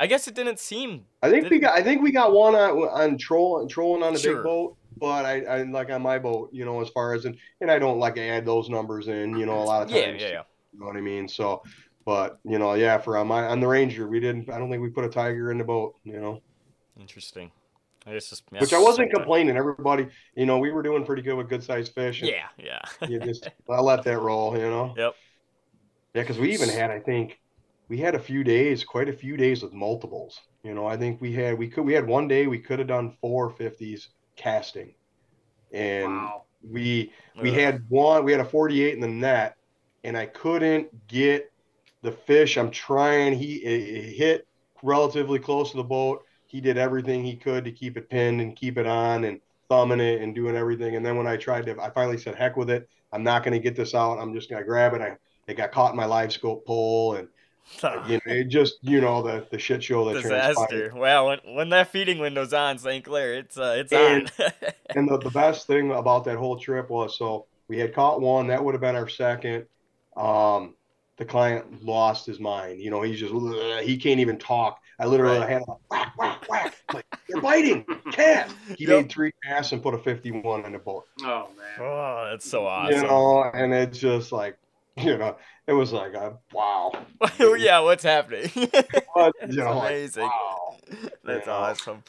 I guess it didn't seem. I think we got. I think we got one on on troll trolling on a Sure. big boat, but I, I like on my boat, you know, as far as and and I don't like add those numbers in, you know, a lot of times. Yeah, yeah, yeah. You know what I mean? So, but you know, yeah, for on my on the Ranger, we didn't. I don't think we put a tiger in the boat, you know. Interesting. I guess just yeah, Which I wasn't sometime- complaining. Everybody, you know, we were doing pretty good with good sized fish. Yeah, yeah. you just I let that roll, you know. Yep. Yeah, because we even had, I think, we had a few days, quite a few days with multiples. You know, I think we had we could we had one day we could have done four fifties casting, and Wow. we we Ugh. had one we had a forty eight in the net, and I couldn't get the fish. I'm trying. He it, it hit relatively close to the boat. He did everything he could to keep it pinned and keep it on and thumbing it and doing everything. And then when I tried to, I finally said, "Heck with it! I'm not going to get this out. I'm just going to grab it." I it got caught in my live scope pole, and (laughs) you know, it just you know the the shit show that transpired. disaster. Well, when when that feeding window's on St. Clair, it's uh, it's And- on. (laughs) And the, the best thing about that whole trip was so we had caught one that would have been our second. Um, the client lost his mind. You know, he's just he can't even talk. I literally Right. had a whack whack whack. I'm like they're biting (laughs) cat. He Yep. made three casts and put a 51 in the boat. Oh man. oh, that's so awesome. You know, and it's just like (laughs) you know, it was like a wow. (laughs) yeah, what's happening? But, That's you know, like, amazing. wow. That's You know. awesome.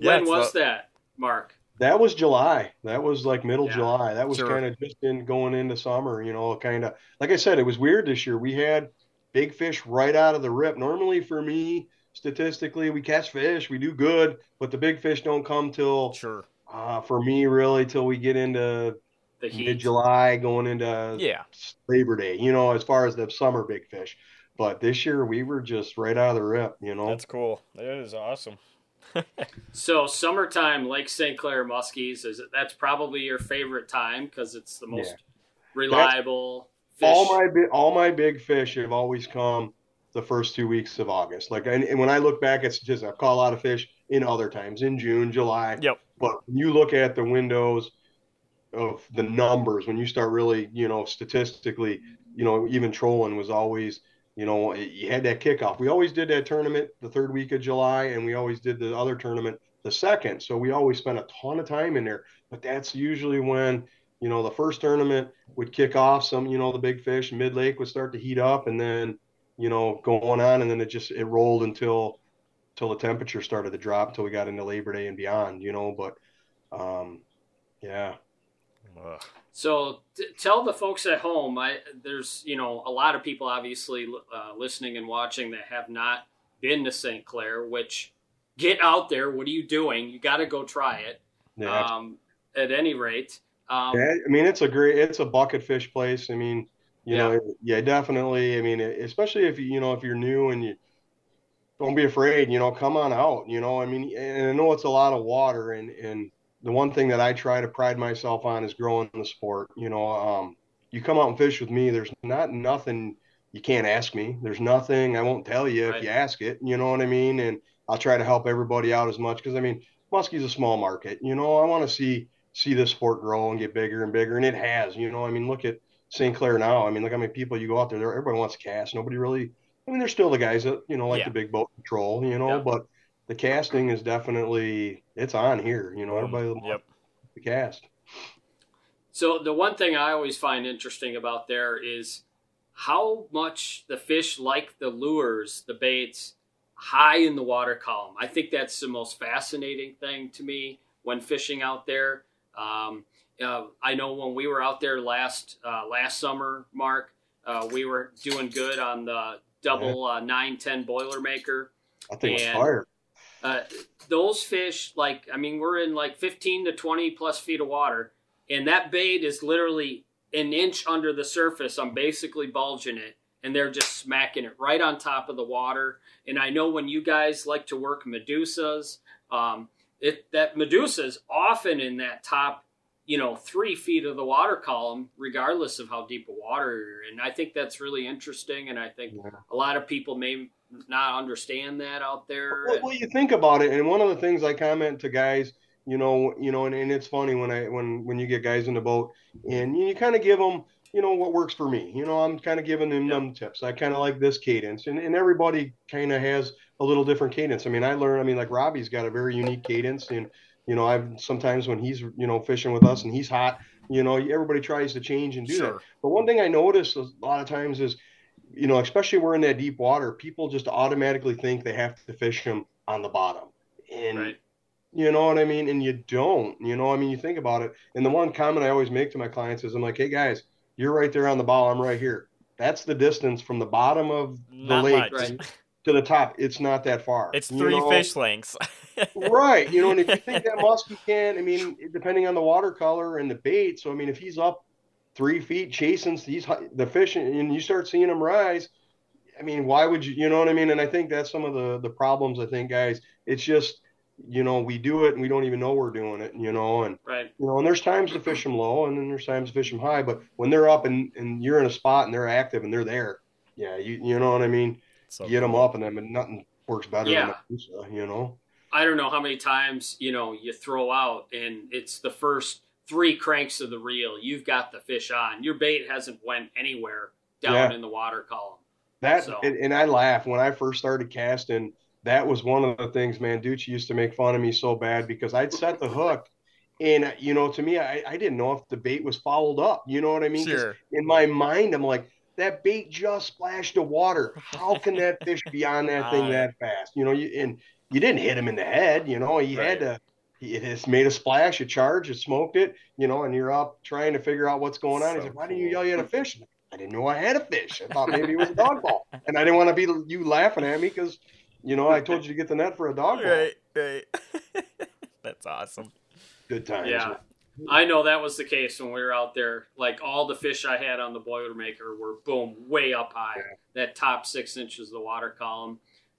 when it's was lo- that, Mark? That was July. That was like middle Yeah. July. That was Sure. kind of just in going into summer, you know, kind of like I said, it was weird this year. We had big fish right out of the rip. Normally for me, statistically, we catch fish, we do good, but the big fish don't come till Sure. uh, for me really till we get into The mid July, going into Yeah. Labor Day, you know, as far as the summer big fish. But this year we were just right out of the rip, you know. That's cool. That is awesome. So summertime Lake St. Clair muskies is that's probably your favorite time because it's the most reliable fish. all my all my big fish have always come the first two weeks of August. Like, and, and when I look back, it's just I call out of fish in other times in June, July. Yep. But when you look at the windows of the numbers, when you start really, you know, statistically, you know, even trolling was always, you know, you had that kickoff. We always did that tournament the third week of July, and we always did the other tournament the second. So we always spent a ton of time in there. But that's usually when, you know, the first tournament would kick off. Some, you know, the big fish mid lake would start to heat up, and then, you know, going on, and then it just it rolled until till the temperature started to drop until we got into Labor Day and beyond. You know, but um, yeah. Ugh. So t- tell the folks at home. I, there's you know a lot of people obviously uh, listening and watching that have not been to St. Clair. Which get out there. What are you doing? You got to go try it. Yeah. Um, at any rate, um, Yeah, I mean, it's a great, it's a bucket fish place. I mean, you know, yeah, definitely. I mean, especially if you, you know, if you're new and you don't be afraid, you know, come on out, you know, I mean, and I know it's a lot of water and, and the one thing that I try to pride myself on is growing the sport. You know, um, you come out and fish with me, there's not nothing you can't ask me. There's nothing I won't tell you Right. if you ask it, you know what I mean? And I'll try to help everybody out as much because I mean, Muskie's a small market. You know, I want to see see this sport grow and get bigger and bigger, and it has. You know, I mean, look at St. Clair now. I mean, look how many people you go out there. everybody wants to cast. Nobody really. I mean, there's still the guys that you know like Yeah. the big boat patrol. You know, Yeah. but the casting is definitely it's on here. You know, everybody Yep. the cast. So the one thing I always find interesting about there is how much the fish like the lures, the baits, high in the water column. I think that's the most fascinating thing to me when fishing out there. Um, uh, I know when we were out there last uh, last summer, Mark, uh, we were doing good on the double uh, nine ten Boilermaker. I think it's fire. Uh, those fish, like I mean, we're in like fifteen to twenty plus feet of water, and that bait is literally an inch under the surface. I'm basically bulging it, and they're just smacking it right on top of the water. And I know when you guys like to work medusas, um, it that medusa is often in that top, you know, three feet of the water column, regardless of how deep a water you're in. I think that's really interesting, and I think Yeah. a lot of people may not understand that out there. Well, well, you think about it, and one of the things I comment to guys, you know, you know, and, and it's funny when I when when you get guys in the boat, and you, kind of give them, you know, what works for me. You know, I'm kind of giving them Yeah. them tips. I kind of like this cadence, and and everybody kind of has a little different cadence. I mean, I learn. I mean, like Robbie's got a very unique cadence, and you know, I've sometimes when he's you know fishing with us and he's hot, you know, everybody tries to change and do that. But one thing I notice a lot of times is, you know, especially we're in that deep water, people just automatically think they have to fish them on the bottom. And Right. you know what I mean? And you don't, you know, I mean, you think about it. And the one comment I always make to my clients is I'm like, hey guys, you're right there on the bow. I'm right here. That's the distance from the bottom of the Not lake. Right. to the top. It's not that far. It's you three know? fish lengths. (laughs) right. You know, and if you think that muskie can, I mean, depending on the water color and the bait. So, I mean, if he's up three feet chasing these the fish and you start seeing them rise, I mean, why would you, you know what I mean? And I think that's some of the, the problems, I think, guys. It's just, you know, we do it and we don't even know we're doing it, you know, and, Right. you know, and there's times to fish them low and then there's times to fish them high. But when they're up and, and you're in a spot and they're active and they're there, yeah, you, you know what I mean? So Get them cool. up and then, but nothing works better Yeah. than Medusa, you know? I don't know how many times you know you throw out and it's the first three cranks of the reel. You've got the fish on. Your bait hasn't went anywhere down Yeah. in the water column. That So- and, and I laugh when I first started casting. That was one of the things, man. Ducci used to make fun of me so bad because I'd set the hook, (laughs) and you know, to me, I, I didn't know if the bait was fouled up. You know what I mean Sure. In my mind, I'm like, that bait just splashed the water. How can that fish be on that thing (laughs) that fast? You know, you and you didn't hit him in the head. You know, he had to. He, it has made a splash, you charged, it smoked it, you know, and you're up trying to figure out what's going on. He's So like, "Why didn't you yell you had a fish?" I didn't know I had a fish. I thought maybe it was a dog (laughs) ball, and I didn't want to be you laughing at me because, you know, I told you to get the net for a dog ball. Right, right. (laughs) That's awesome. Good times. Yeah. I know that was the case when we were out there. Like all the fish I had on the Boilermaker were boom way up high. Yeah. That top six inches of the water column.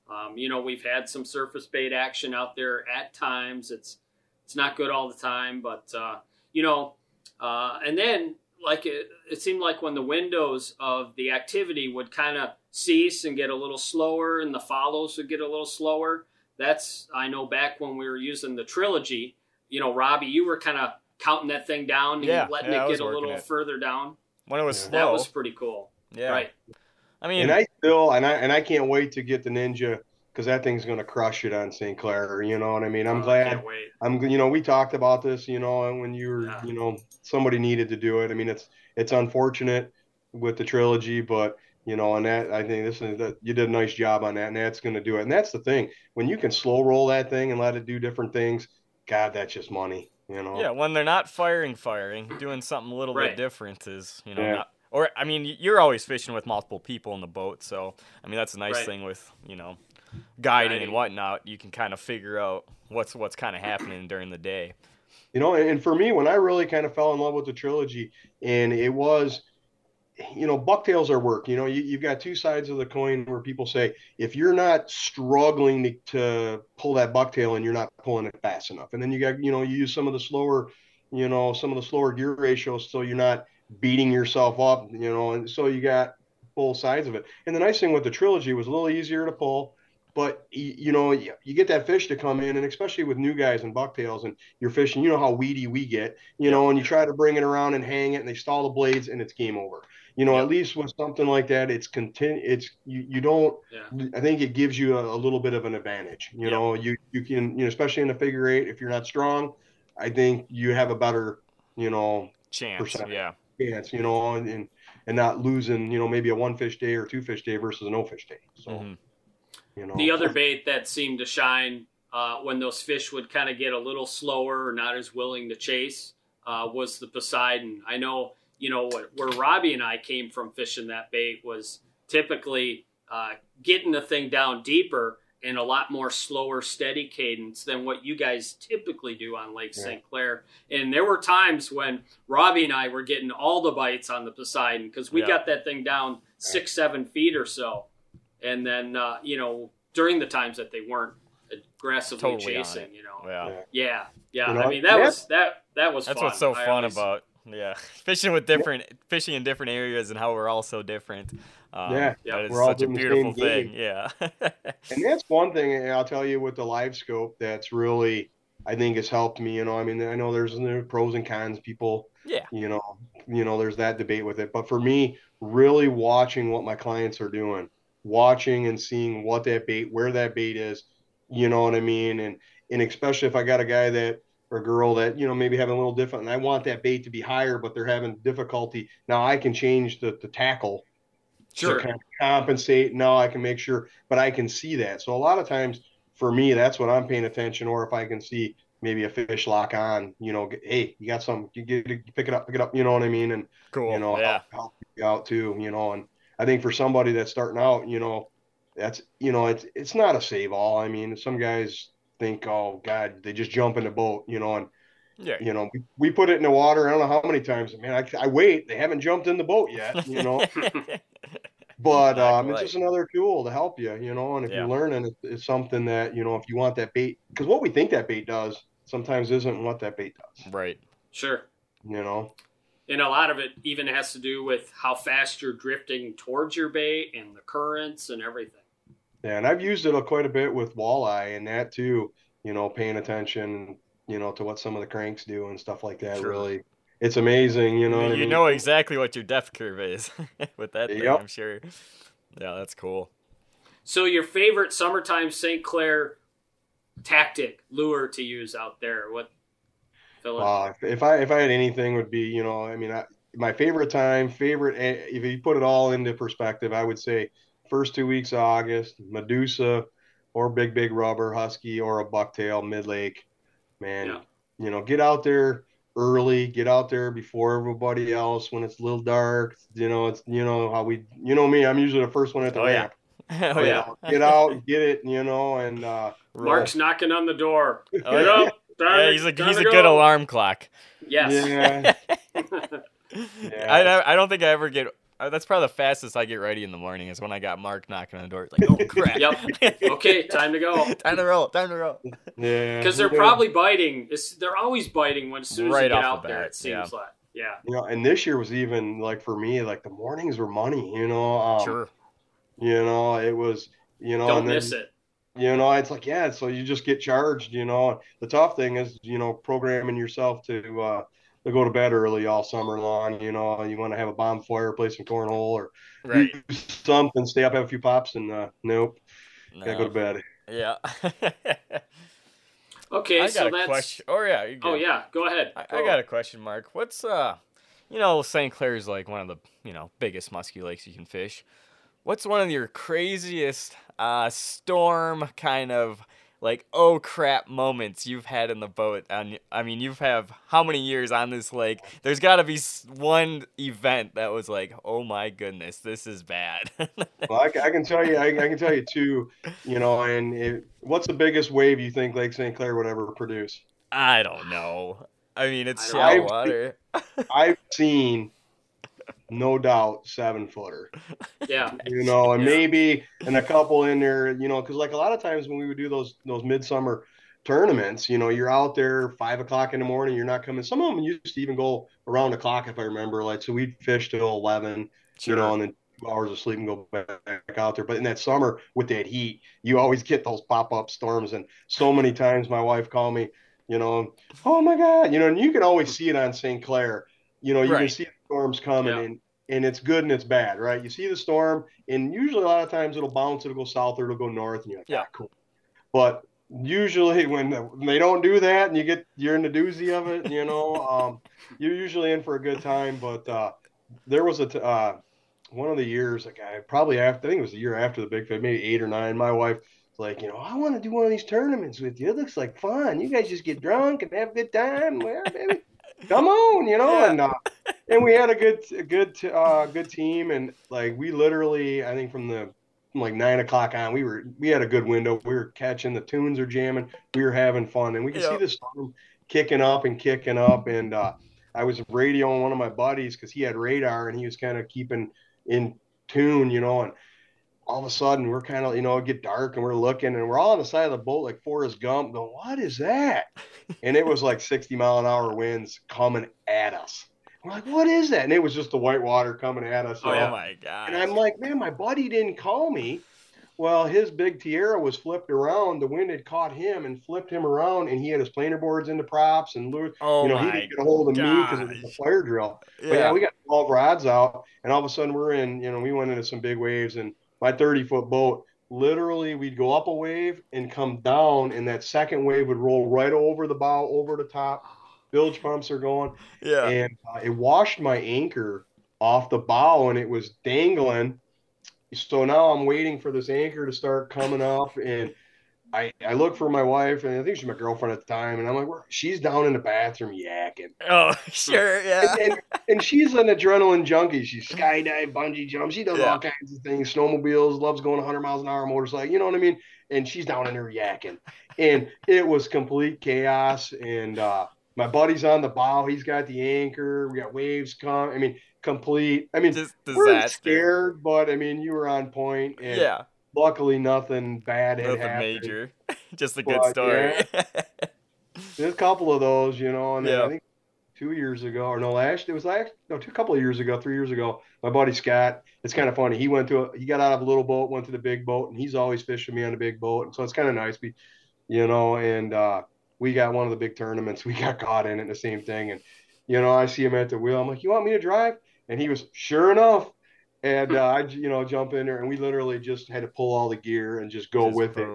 Um, you know, we've had some surface bait action out there at times. It's it's not good all the time, but uh, you know, uh, and then like it, it seemed like when the windows of the activity would kind of cease and get a little slower, and the follows would get a little slower. That's I know back when we were using the trilogy. You know, Robbie, you were kind of counting that thing down and Yeah, letting yeah, it get a little it. further down. When it was Yeah. slow. That was pretty cool. yeah. Right. I mean, And I still, and I and I can't wait to get the Ninja because that thing's gonna crush it on St. Clair. You know what I mean? I'm oh, I glad. Can't wait. I'm, you know, we talked about this, you know, and when you were, Yeah. you know, somebody needed to do it. I mean, it's it's unfortunate with the trilogy, but you know, and that I think this is that you did a nice job on that, and that's going to do it. And that's the thing when you can slow roll that thing and let it do different things. God, that's just money, you know. yeah, when they're not firing, firing, doing something a little Right. bit different is, you know, Yeah. not, or I mean, you're always fishing with multiple people in the boat, so I mean that's a nice Right. thing with you know, guiding Guiding. and whatnot. You can kind of figure out what's what's kind of happening during the day. You know, and, and for me, when I really kind of fell in love with the trilogy, and it was, you know, bucktails are work. You know, you, you've got two sides of the coin where people say if you're not struggling to, to pull that bucktail and you're not pulling it fast enough, and then you got, you know, you use some of the slower, you know, some of the slower gear ratios, so you're not beating yourself up, you know, and so you got both sides of it. And the nice thing with the trilogy was a little easier to pull. But you, know, you, get that fish to come in, and especially with new guys and bucktails, and you're fishing. You know how weedy we get, you know, and you try to bring it around and hang it, and they stall the blades, and it's game over. You know, at least with something like that, it's continu It's you. You don't. Yeah. I think it gives you a, a little bit of an advantage. You Yep. know, you you can you know, especially in the figure eight, if you're not strong, I think you have a better, you know, Chance. Percent. Yeah. chance, you know, and, and not losing, you know, maybe a one fish day or two fish day versus a no fish day. So, Mhm. You know, The other bait that seemed to shine uh, when those fish would kind of get a little slower or not as willing to chase uh, was the Poseidon. I know, you know, what, where Robbie and I came from fishing that bait was typically uh, getting the thing down deeper and a lot more slower, steady cadence than what you guys typically do on Lake Yeah. St. Clair. And there were times when Robbie and I were getting all the bites on the Poseidon because we Yeah. got that thing down six, seven feet or so. And then, uh, you know, during the times that they weren't aggressively Totally chasing, you know. Yeah. Yeah. Yeah, yeah. You know, I mean, that that's- was that that was That's fun. what's so I fun always- about yeah (laughs) fishing with different fishing in different areas and how we're all so different. Um, Yeah. Yeah, it's we're all such a doing the same beautiful game. thing. Yeah. (laughs) and that's one thing and I'll tell you with the live scope that's really I think has helped me. You know, I mean, I know there's there pros and cons. People, yeah. you know, you know, there's that debate with it. But for me, really watching what my clients are doing, watching and seeing what that bait, where that bait is, you know what I mean, and and especially if I got a guy that or a girl that you know maybe having a little different, and I want that bait to be higher, but they're having difficulty. Now I can change the the tackle Sure. to kind of compensate. Now I can make sure, but I can see that. So a lot of times for me, that's what I'm paying attention. Or if I can see maybe a fish lock on, you know, hey, you got some, you get you pick it up, pick it up. You know what I mean? And Cool. you know, yeah. help, help you out too. You know, and I think for somebody that's starting out, you know, that's you know, it's it's not a save all. I mean, some guys think, oh God, they just jump in the boat, you know, and Yeah. you know, we, we put it in the water. I don't know how many times. Man, I, I wait. They haven't jumped in the boat yet. You know. (laughs) But Not um, it's just another tool to help you, you know. And if Yeah. you're learning, it's, it's something that you know, if you want that bait, because what we think that bait does sometimes isn't what that bait does. right. Sure. You know. And a lot of it even has to do with how fast you're drifting towards your bait and the currents and everything. Yeah, and I've used it quite a bit with walleye and that too. You know, paying attention, you know, to what some of the cranks do and stuff like that. Sure. Really, it's amazing. You know, what I you mean? know exactly what your depth curve is (laughs) with that thing, I'm sure. Yeah, that's cool. So your favorite summertime St. Clair tactic lure to use out there? What? Philip? Uh, if, if I if I had anything, would be you know, I mean, I, my favorite time, favorite. eh, If you put it all into perspective, I would say first two weeks of August, Medusa, or Big Big Rubber, Husky, or a Bucktail, Mid Lake. Man, Yeah. you know, get out there early, get out there before everybody else when it's a little dark. You know, it's you know how we, you know me, I'm usually the first one at the Oh, yeah. ramp. (laughs) oh You yeah. know, get out, get it, you know, and uh, Mark's knocking on the door. Oh, Get up. Time Yeah, he's a he's to a go. good alarm clock. Yes. yeah, (laughs) I don't- I don't think I ever get. uh, That's probably the fastest I get ready in the morning is when I got Mark knocking on the door. It's like, oh (laughs) crap. Yep. Okay, time to go. (laughs) time to roll. Time to roll. yeah, Because they're probably biting. It's, they're always biting when as soon as Right you get out the there. It seems like. Yeah. You know, and this year was even like for me, like the mornings were money. You know, um, Sure. You know, it was. You know, Don't and then, miss it. You know, it's like yeah, so you just get charged. You know, the tough thing is you know programming yourself to uh, to go to bed early all summer long. You know, you want to have a bonfire, play some cornhole, or Right. do something, stay up, have a few pops, and uh, nope, gotta go to bed. Yeah. (laughs) Okay, I so a that's. question. Oh yeah. you Oh go. yeah, go ahead. I, Go. I got a question, Mark. What's uh, you know, St. Clair's like one of the you know biggest musky lakes you can fish. What's one of your craziest uh storm kind of like oh crap moments you've had in the boat? On I mean, you've have how many years on this lake? There's got to be one event that was like, oh my goodness, this is bad. (laughs) Well, I, I can tell you, I, I can tell you too. You know, and it, what's the biggest wave you think Lake St. Clair would ever produce? I don't know. I mean, it's shallow don't- water. (laughs) I've seen, no doubt, seven footer. (laughs) Yeah. You know, and Yeah. maybe and a couple in there. You know, because like a lot of times when we would do those those midsummer tournaments, you know, you're out there five o'clock in the morning. You're not coming. Some of them used to even go around the clock, if I remember. Like, so we'd fish till eleven. You know, and then two hours of sleep and go back out there. But in that summer with that heat, you always get those pop up storms. And so many times my wife called me, you know, oh my God, you know, and you can always see it on St. Clair. You know, you can see the storms coming Yeah. and and it's good and it's bad, right? You see the storm, and usually a lot of times it'll bounce, it'll go south or it'll go north, and you're like, Yeah. yeah, cool. But usually when, they don't do that and you get you're in the doozy of it, you know, (laughs) um, you're usually in for a good time. But uh, there was a t- uh, one of the years, like I probably after I think it was the year after the big fish, maybe eight or nine. My wife was like, you know, I want to do one of these tournaments with you. It looks like fun. You guys just get drunk and have a good time. Well, baby, come on, you know. Yeah. And uh, and we had a good a good uh, good team, and like we literally, I think from the from like nine o'clock on, we were we had a good window. We were catching the tunes are jamming. We were having fun, and we could Yeah. see the storm kicking up and kicking up. And uh, I was radioing one of my buddies because he had radar and he was kind of keeping in tune, you know. And all of a sudden, we're kind of you know get dark and we're looking and we're all on the side of the boat like Forrest Gump, going, "What is that?" (laughs) and it was like sixty mile an hour winds coming at us. We're like, "What is that?" And it was just the white water coming at us. Oh, you Oh my god. And I'm like, man, my buddy didn't call me. Well, his big Tiara was flipped around. The wind had caught him and flipped him around, and he had his planer boards into props and lure. oh you know, he didn't get a hold of me because it was a gosh. fire drill. yeah. But yeah, we got 12 rods out, and all of a sudden we're in, you know, we went into some big waves, and my 30 foot boat, literally, we'd go up a wave and come down, and that second wave would roll right over the bow, over the top. Bilge pumps are going yeah. and uh, it washed my anchor off the bow and it was dangling. So now I'm waiting for this anchor to start coming off and I, I look for my wife and I think she's my girlfriend at the time and I'm like, "Where-" she's down in the bathroom yakking. oh (laughs) sure. Yeah. And, and, and she's an adrenaline junkie. She skydive, bungee jump. She does Yeah. all kinds of things. Snowmobiles, loves going 100 miles an hour motorcycle. You know what I mean? And she's down in there yakking. And it was complete chaos. And uh, my buddy's on the bow. He's got the anchor. We got waves come. I mean, complete. I mean, Just we're disaster. scared, but I mean, you were on point. And Yeah. Luckily, nothing bad had Nothing happened. major. (laughs) Just a good But, story. (laughs) There's a couple of those, you know, and Yeah. I think two years ago, or no, last it was last no, two couple of years ago, three years ago. My buddy Scott, it's kind of funny. He went to a, he got out of a little boat, went to the big boat, and he's always fishing me on the big boat, and so it's kind of nice, be, you know. And uh, we got one of the big tournaments. We got caught in it, the same thing, and you know, I see him at the wheel. I'm like, you want me to drive? And he was sure enough. And uh, I, you know, jump in there, and we literally just had to pull all the gear and just go Just with it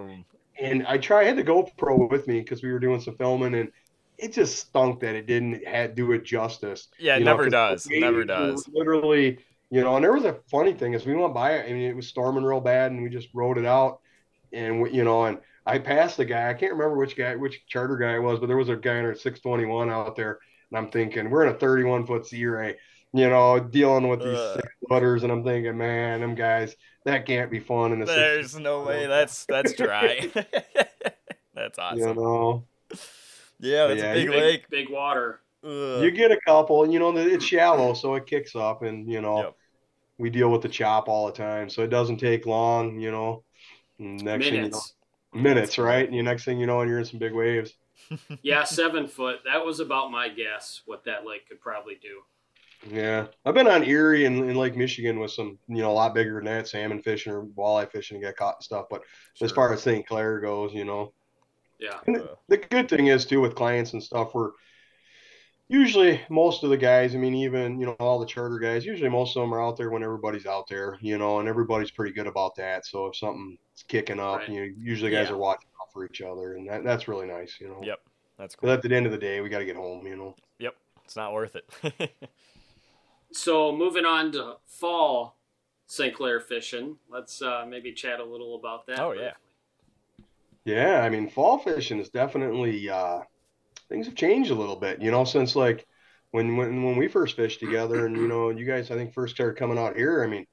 and I try I had the GoPro with me because we were doing some filming, and it just stunk that it didn't had, do it justice. Yeah, it know, never 'cause does. Never does. Literally, you know. And there was a funny thing as we went by it. I mean, it was storming real bad, and we just rode it out, and we, you know, and I passed the guy. I can't remember which guy, which charter guy it was, but there was a guy in a 621 out there, and I'm thinking we're in a 31 foot sea ray. You know, dealing with these Ugh. six footers, and I'm thinking, man, them guys, that can't be fun in the six There's no way. That's that's dry. (laughs) (laughs) that's awesome. You know, Yeah, it's Yeah, a big you- Big, lake. big water. Ugh. you get a couple, you know it's shallow, so it kicks up, and you know Yep. we deal with the chop all the time, so it doesn't take long. You know, And next thing you Minutes. know, minutes, right? And you next thing you know, and you're in some big waves. (laughs) Yeah, seven foot. That was about my guess what that lake could probably do. Yeah, I've been on Erie and in Lake Michigan with some, you know, a lot bigger than that, salmon fishing or walleye fishing and get caught and stuff. But as far as St. Clair goes, you know, Yeah. And Uh, the good thing is too with clients and stuff, we're usually most of the guys. I mean, even you know all the charter guys. Usually most of them are out there when everybody's out there, you know, and everybody's pretty good about that. So if something's kicking up, Right. you know, usually guys Yeah. are watching out for each other, and that, that's really nice, you know. Yep. That's But cool. at the end of the day, we got to get home, you know. Yep, it's not worth it. (laughs) So moving on to fall St. Clair fishing. Let's uh, maybe chat a little about that. Oh, yeah. Yeah, I mean, fall fishing is definitely uh, things have changed a little bit, you know, since like when when when we first fished together, and you know, you guys I think first started coming out here. I mean,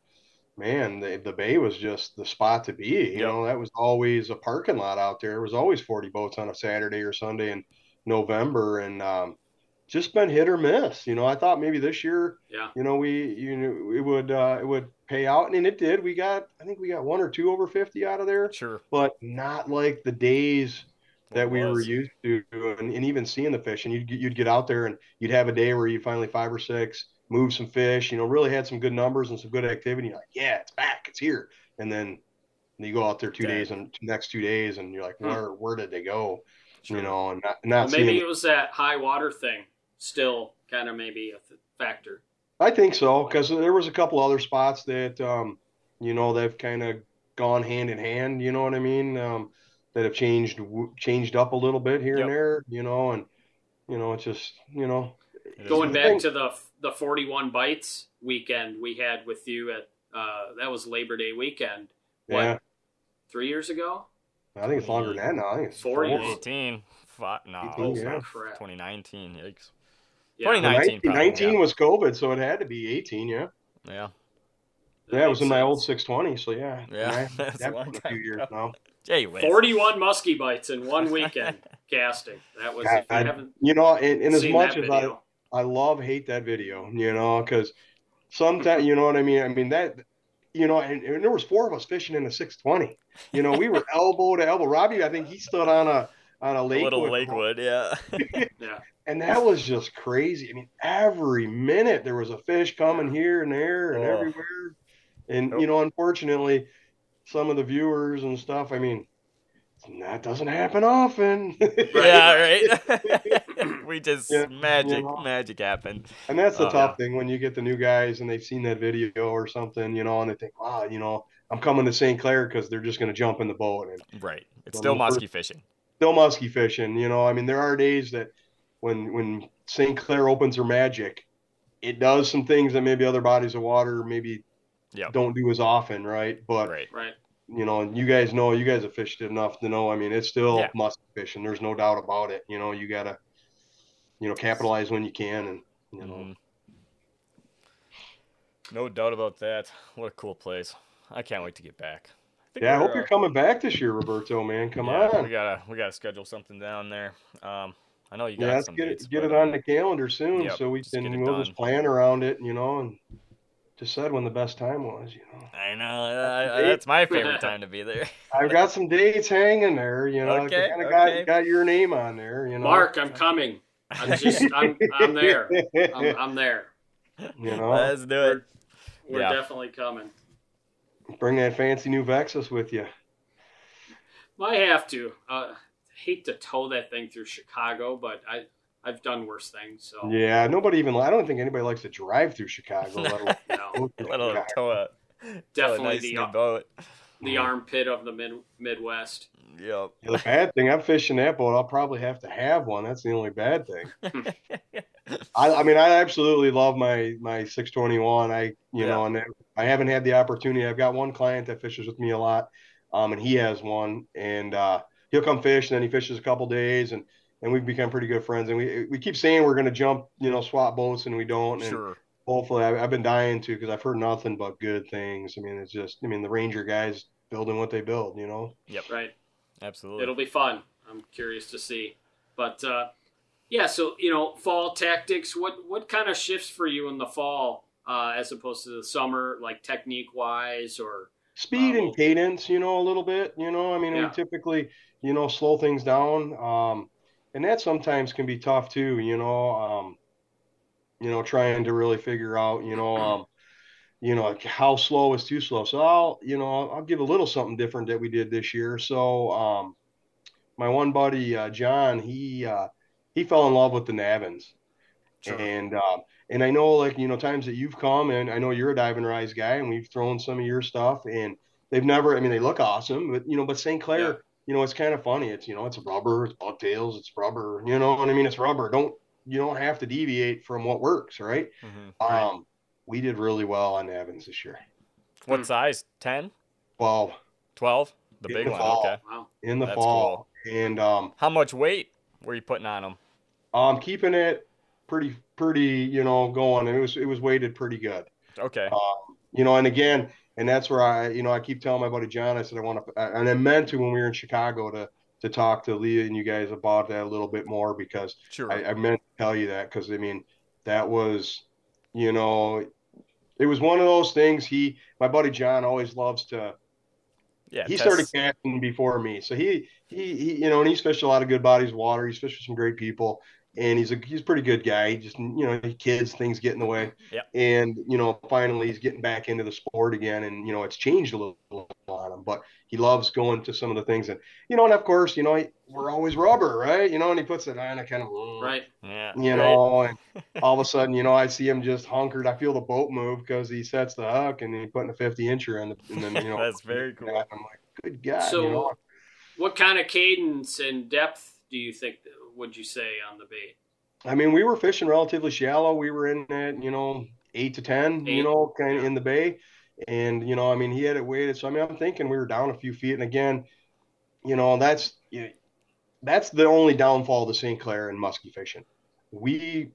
man, the the bay was just the spot to be. You Yep. know, that was always a parking lot out there. It was always 40 boats on a Saturday or Sunday in November, and um, just been hit or miss. You know, I thought maybe this year Yeah. you know, we you know it would uh, it would pay out, and it did. We got I think we got one or two over fifty out of there, sure. but not like the days that we were used to, and, and even seeing the fish. And you'd get- you'd get out there, and you'd have a day where you finally five or six move some fish. You know, really had some good numbers and some good activity. You're like, yeah, it's back, it's here. And then you go out there two days and next two days, and you're like, where where did they go? Sure. You know, and not, Well, maybe it was that high water thing still kind of maybe a th- factor. I think so because there was a couple other spots that um, you know they've kind of gone hand in hand. You know what I mean? Um, that have changed changed up a little bit here Yep. and there, you know, and you know, it's just you know, Going back is. to the the 41 bites weekend we had with you at uh, that was Labor Day weekend. What? yeah. Three years ago? I think it's longer than that now. I think it's Four years. 18. Fi- no, Oh, it's yeah. 2019. Yikes. Yeah. 29. 19 probably, 19 yeah. was COVID, so it had to be 18. Yeah, Yeah. That yeah, it was makes in my old 620. So yeah, Yeah, I- (laughs) that's a long been a time few years ago. now. Jay Whiz. 41 muskie bites in one weekend (laughs) casting. That was, if you God, haven't You know, and, and as much as I. I love hate that video, you know, because sometimes you know what I mean. I mean that, you know, and, and there was four of us fishing in a 620. You know, we were (laughs) elbow to elbow. Robbie, I think he stood on a on a A lake, little Lakewood, yeah. yeah. And that was just crazy. I mean, every minute there was a fish coming here and there and Oh. everywhere, and Nope. you know, unfortunately, some of the viewers and stuff. I mean, that doesn't happen often. yeah, right. (laughs) (laughs) we just Yeah, magic, you know. magic happened. And that's the Oh, tough thing when you get the new guys and they've seen that video or something, you know, and they think, wow, you know, I'm coming to St. Clair because they're just going to jump in the boat and Right. It's Well, still the first- musky fishing. still musky fishing. You know, I mean, there are days that when when St. Clair opens her magic, it does some things that maybe other bodies of water maybe Yep. don't do as often, right? But Right. Right. you know, and you guys know, you guys have fished it enough to know. I mean, it's still Yeah. musky fishing. There's no doubt about it. You know, you gotta, you know, capitalize when you can, and you know. Mhm. No doubt about that. What a cool place. I can't wait to get back. think Yeah, I we're, hope you're uh, coming back this year, Roberto. Man, come yeah, on. We gotta we gotta schedule something down there. Um, I know you got Yeah, let's some get dates, it get but, it on the calendar soon, Yep, so we just can it we'll done. just plan around it, you know, and decide when the best time was. You know, I know I, I, that's my favorite time to be there. (laughs) I've got some dates hanging there. You know, Okay, kind of okay. got got your name on there. You know, Mark, I'm coming. I'm just, I'm, I'm there. I'm, (laughs) I'm there. you know, Let's do We're, it. we're Yeah. definitely coming. bring that fancy new Vexus with you. Might have to. Uh, hate to tow that thing through Chicago, but I, I've done worse things. So Yeah, nobody even. I don't think anybody likes to drive through Chicago. Let alone (laughs) no, go through Let alone Chicago. tow a, tow a definitely nice the boat. the armpit of the mid Midwest. Yep. Yeah, the bad thing, I'm fishing that boat. I'll probably have to have one. That's the only bad thing. (laughs) I, I mean, I absolutely love my my 621. I, you Yeah. know, and I haven't had the opportunity. I've got one client that fishes with me a lot, um, and he has one, and uh, he'll come fish, and then he fishes a couple days, and and we've become pretty good friends. And we we keep saying we're going to jump, you know, swap boats, and we don't. And Sure. hopefully, I, I've been dying to because I've heard nothing but good things. I mean, it's just, I mean, the Ranger guys building what they build, you know. Yep. Right. Absolutely. It'll be fun. I'm curious to see. But uh, yeah, so you know, fall tactics. What what kind of shifts for you in the fall uh, as opposed to the summer, like technique wise, or speed Wow. and cadence, you know, a little bit. You know, I mean, Yeah. we typically, you know, slow things down, um, and that sometimes can be tough too. You know, um, you know, trying to really figure out, you know, um, you know, how slow is too slow. So I'll, you know, I'll, I'll give a little something different that we did this year. So um, my one buddy uh, John, he uh, he fell in love with the Navins. Sure. And um, and I know like you know times that you've come and I know you're a dive and rise guy and we've thrown some of your stuff and they've never I mean they look awesome but you know but St. Clair Yeah. You know it's kind of funny it's you know it's rubber it's bucktails it's rubber you know what I mean it's rubber don't you don't have to deviate from what works right Mhm. Right. um we did really well on Evans this year What Hmm. size? 10? 12 12? The In big the one. fall. Okay. wow, in the That's fall and um How much weight were you putting on them? I'm keeping it pretty pretty you know going it was it was weighted pretty good Okay. Um, you know, and again, and that's where I, you know, I keep telling my buddy John, I said I want to, and I meant to when we were in Chicago to to talk to Leah and you guys about that a little bit more because Sure. I, I meant to tell you that because I mean that was, you know, it was one of those things. He, my buddy John, always loves to. yeah. he test- started casting before me, so he, he, he, you know, and he's fished a lot of good bodies of water. He's fished with some great people, and he's a he's a pretty good guy. He just, you know, he kids things get in the way. Yeah. And you know, finally he's getting back into the sport again, and you know, it's changed a little on him, but he loves going to some of the things, and you know, and of course, you know, he, we're always rubber, right? You know, and he puts it on, I kind of, right? Yeah. you right. know, and (laughs) all of a sudden, you know, I see him just hunkered. I feel the boat move because he sets the hook and he's putting a 50 incher in, the, and then you (laughs) know, That's very cool. I'm like, good God, So- you know, what kind of cadence and depth do you think would you say on the bait? I mean, we were fishing relatively shallow. We were in at you know eight to ten, eight. you know, kind of in the bay, and you know, I mean, he had it weighted. So I mean, I'm thinking we were down a few feet, and again, you know, that's that's the only downfall of the St. Clair and musky fishing. We,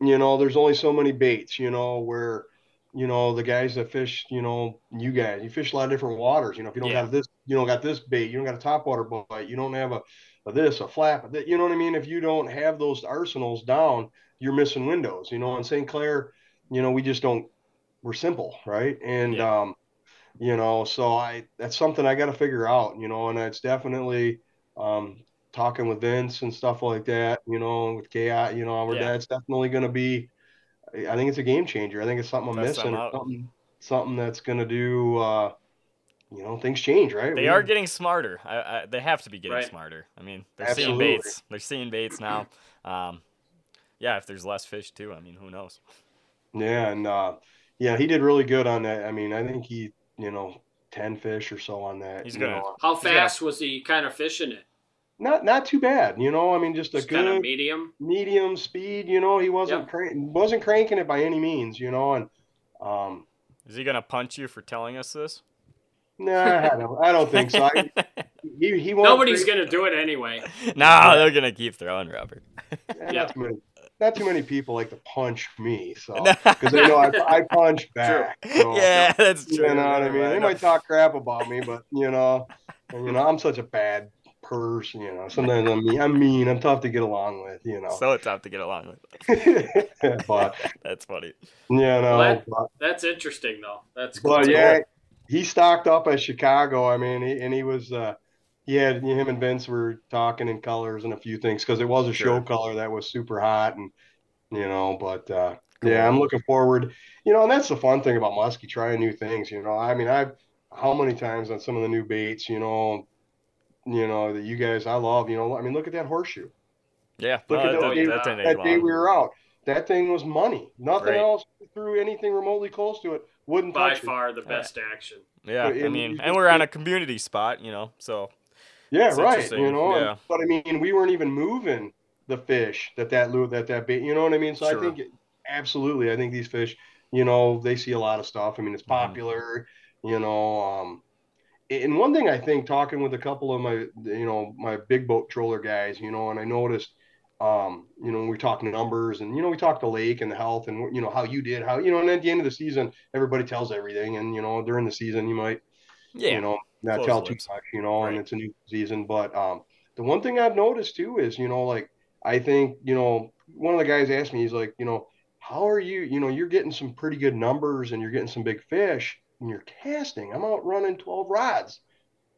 you know, there's only so many baits, you know, where you know, the guys that fish, you know, you guys, you fish a lot of different waters. You know, if you don't yeah. have this, you don't got this bait, you don't got a top water bite, you don't have a, a this, a flap, that you know what I mean? If you don't have those arsenals down, you're missing windows, you know, in St. Clair, you know, we just don't, we're simple, right? And, yeah. um, you know, so I, that's something I got to figure out, you know, and it's definitely, um, talking with Vince and stuff like that, you know, with KI, you know, yeah. that's definitely going to be, I think it's a game changer. I think it's something I'm missing. Something, something that's going to do. Uh, you know, things change, right? They we, are getting smarter. I, I, they have to be getting right. smarter. I mean, they're Absolutely. seeing baits. They're seeing baits now. Um, yeah, if there's less fish too, I mean, who knows? Yeah, and uh, yeah, he did really good on that. I mean, I think he, you know, ten fish or so on that. He's gonna. How fast was he kind of fishing it? not not too bad, you know. I mean, just a just good kind of medium medium speed. You know, he wasn't yep. crank, wasn't cranking it by any means, you know. And um, is he gonna punch you for telling us this? Nah, I don't, I don't think so. I, (laughs) he, he Nobody's gonna do it anyway. no, they're gonna keep throwing Robert. yeah, not, too many, not too many people like to punch me, so because they know I, I punch (laughs) back. So, yeah, that's true. You know what I mean? They might talk crap about me, but you know, and, you know, I'm such a bad person, you know. Sometimes I'm mean. I'm mean. I'm tough to get along with, you know. So tough to get along with. (laughs) but that's funny. Yeah, no. Well, that, but, that's interesting, though. That's cool. But yeah, he stocked up at Chicago. I mean, he, and he was. uh he had him and Vince were talking in colors and a few things because it was a sure. show color that was super hot and you know. But uh, cool. yeah, I'm looking forward. You know, and that's the fun thing about Muskie trying new things. You know, I mean, I've how many times on some of the new baits, you know, you know, that you guys I love. You know, I mean, look at that horseshoe. Yeah, look no, at that, day, that, that day we were out. That thing was money. Nothing right. else threw anything remotely close to it. Wouldn't by touch far it. the best action. Yeah, I mean, and we're on a community spot, you know, so. Yeah, right. You know, yeah. but I mean, we weren't even moving the fish that that lure that that bait. You know what I mean? So sure. I think absolutely, I think these fish, you know, they see a lot of stuff. I mean, it's mm-hmm. popular. Mm-hmm. You know, um, and one thing I think talking with a couple of my you know my big boat troller guys, you know, and I noticed um, you know, we talk numbers and you know, we talk the lake and the health and you know how you did, how you know, and at the end of the season, everybody tells everything, and you know, during the season, you might, yeah, you know, not tell too much, you know, right. and it's a new season. But um, the one thing I've noticed too is, you know, like I think, you know, one of the guys asked me, he's like, you know, how are you, you know, you're getting some pretty good numbers and you're getting some big fish when you're casting. I'm out running 12 rods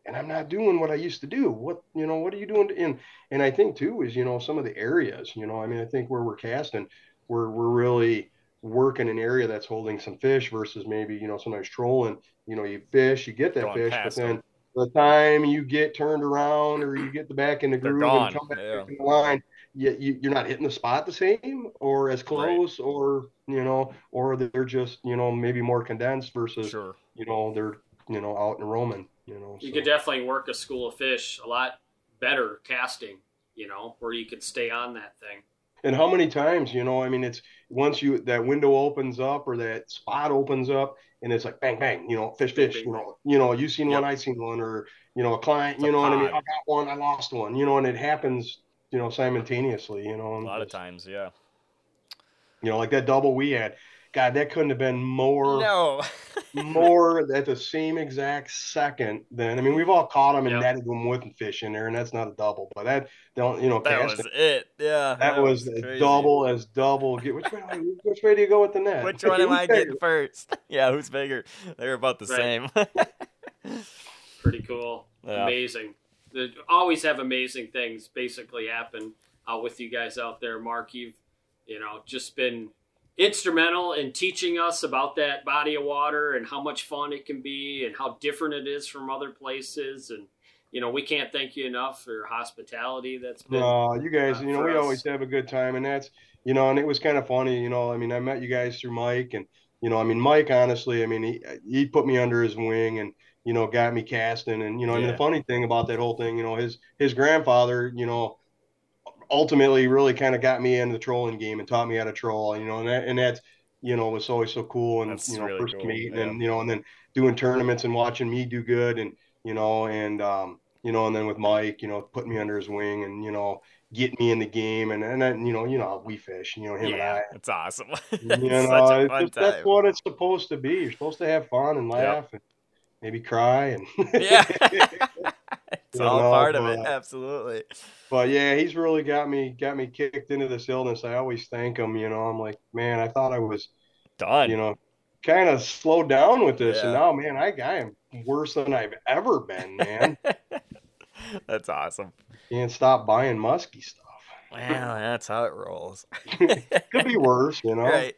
and I'm not doing what I used to do. What, you know, what are you doing? And, and I think too, is, you know, some of the areas, you know, I mean, I think where we're casting, we're, we're really working an area that's holding some fish versus maybe, you know, sometimes trolling, you know, you fish, you get that Going fish, but then the time you get turned around or you get the back in the groove and come back yeah. in the line, you, you, are not hitting the spot the same or as close right. or you know or they're just you know maybe more condensed versus sure. you know they're you know out and roaming you know you so. could definitely work a school of fish a lot better casting you know where you could stay on that thing and how many times you know i mean it's once you that window opens up or that spot opens up and it's like bang bang you know fish fish you know you know you seen yep. one i seen one or you know a client it's you know what i mean i got one i lost one you know and it happens you know, simultaneously, you know. A lot of times, yeah. You know, like that double we had. God, that couldn't have been more no (laughs) more at the same exact second. Then I mean, we've all caught them and yep. netted them with fish in there, and that's not a double, but that don't you know? That was it. Yeah, that, that was, was double as double. Get which way? Which way do you go with the net? Which (laughs) one am I getting first? (laughs) Yeah, who's bigger? They're about the right. same. Pretty cool. Yeah. Amazing always have amazing things basically happen uh, with you guys out there. Mark, you've you know just been instrumental in teaching us about that body of water and how much fun it can be and how different it is from other places and you know we can't thank you enough for your hospitality that's been no you guys uh, you know we us. always have a good time and that's you know and it was kind of funny you know i mean i met you guys through mike and you know, I mean, Mike, honestly, I mean, he he put me under his wing and you know got me casting, and you know, and Yeah. the funny thing about that whole thing, you know, his his grandfather, you know, ultimately really kind of got me into the trolling game and taught me how to troll, you know, and that and that's you know was always so cool and That's you know really first cool, meeting yeah. and you know and then doing tournaments and watching me do good and you know and um you know and then with Mike, you know, putting me under his wing and you know getting me in the game and and then you know you know we fish, you know him and I. yeah, it's awesome. You know, it's that's what it's supposed to be. You're supposed to have fun and laugh and maybe cry and yeah, it's all know, part of it. Absolutely. but yeah, he's really got me got me kicked into this illness. I always thank him. You know, I'm like, man, I thought I was, Done. you know, kind of slowed down with this, and now, man, I, I am worse than I've ever been, man. (laughs) That's awesome. Can't stop buying musky stuff. Well, that's how it rolls. (laughs) Could be worse, you know. Right.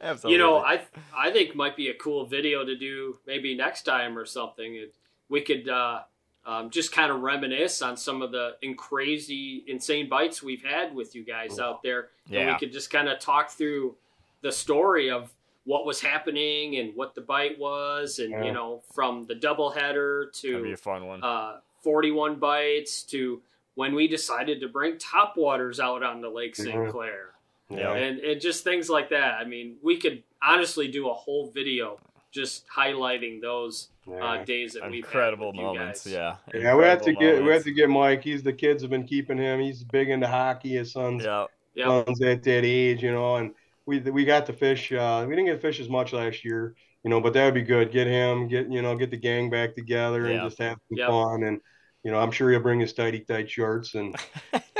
Absolutely. You know, I I think might be a cool video to do maybe next time or something. We could uh, um, just kind of reminisce on some of the in crazy, insane bites we've had with you guys out there. And we could just kind of talk through the story of what was happening and what the bite was, and Yeah. you know, from the double header That'd be to a fun one. uh, 41 bites to when we decided to bring top waters out onto Lake St. Clair Yeah. and, and just things like that. I mean, we could honestly do a whole video just highlighting those Yeah. uh, days that we've Incredible had with moments. You guys. Yeah. Yeah, we have to Incredible get we have to get Mike. He's the kids have been keeping him. He's big into hockey. His son's Yeah. Yeah, son's at that age, you know, and we we got to fish. Uh, we didn't get to fish as much last year, you know, but that would be good. Get him, get you know, get the gang back together and Yeah. just have some Yep. fun. And you know, I'm sure he'll bring his tighty tight shorts and (laughs)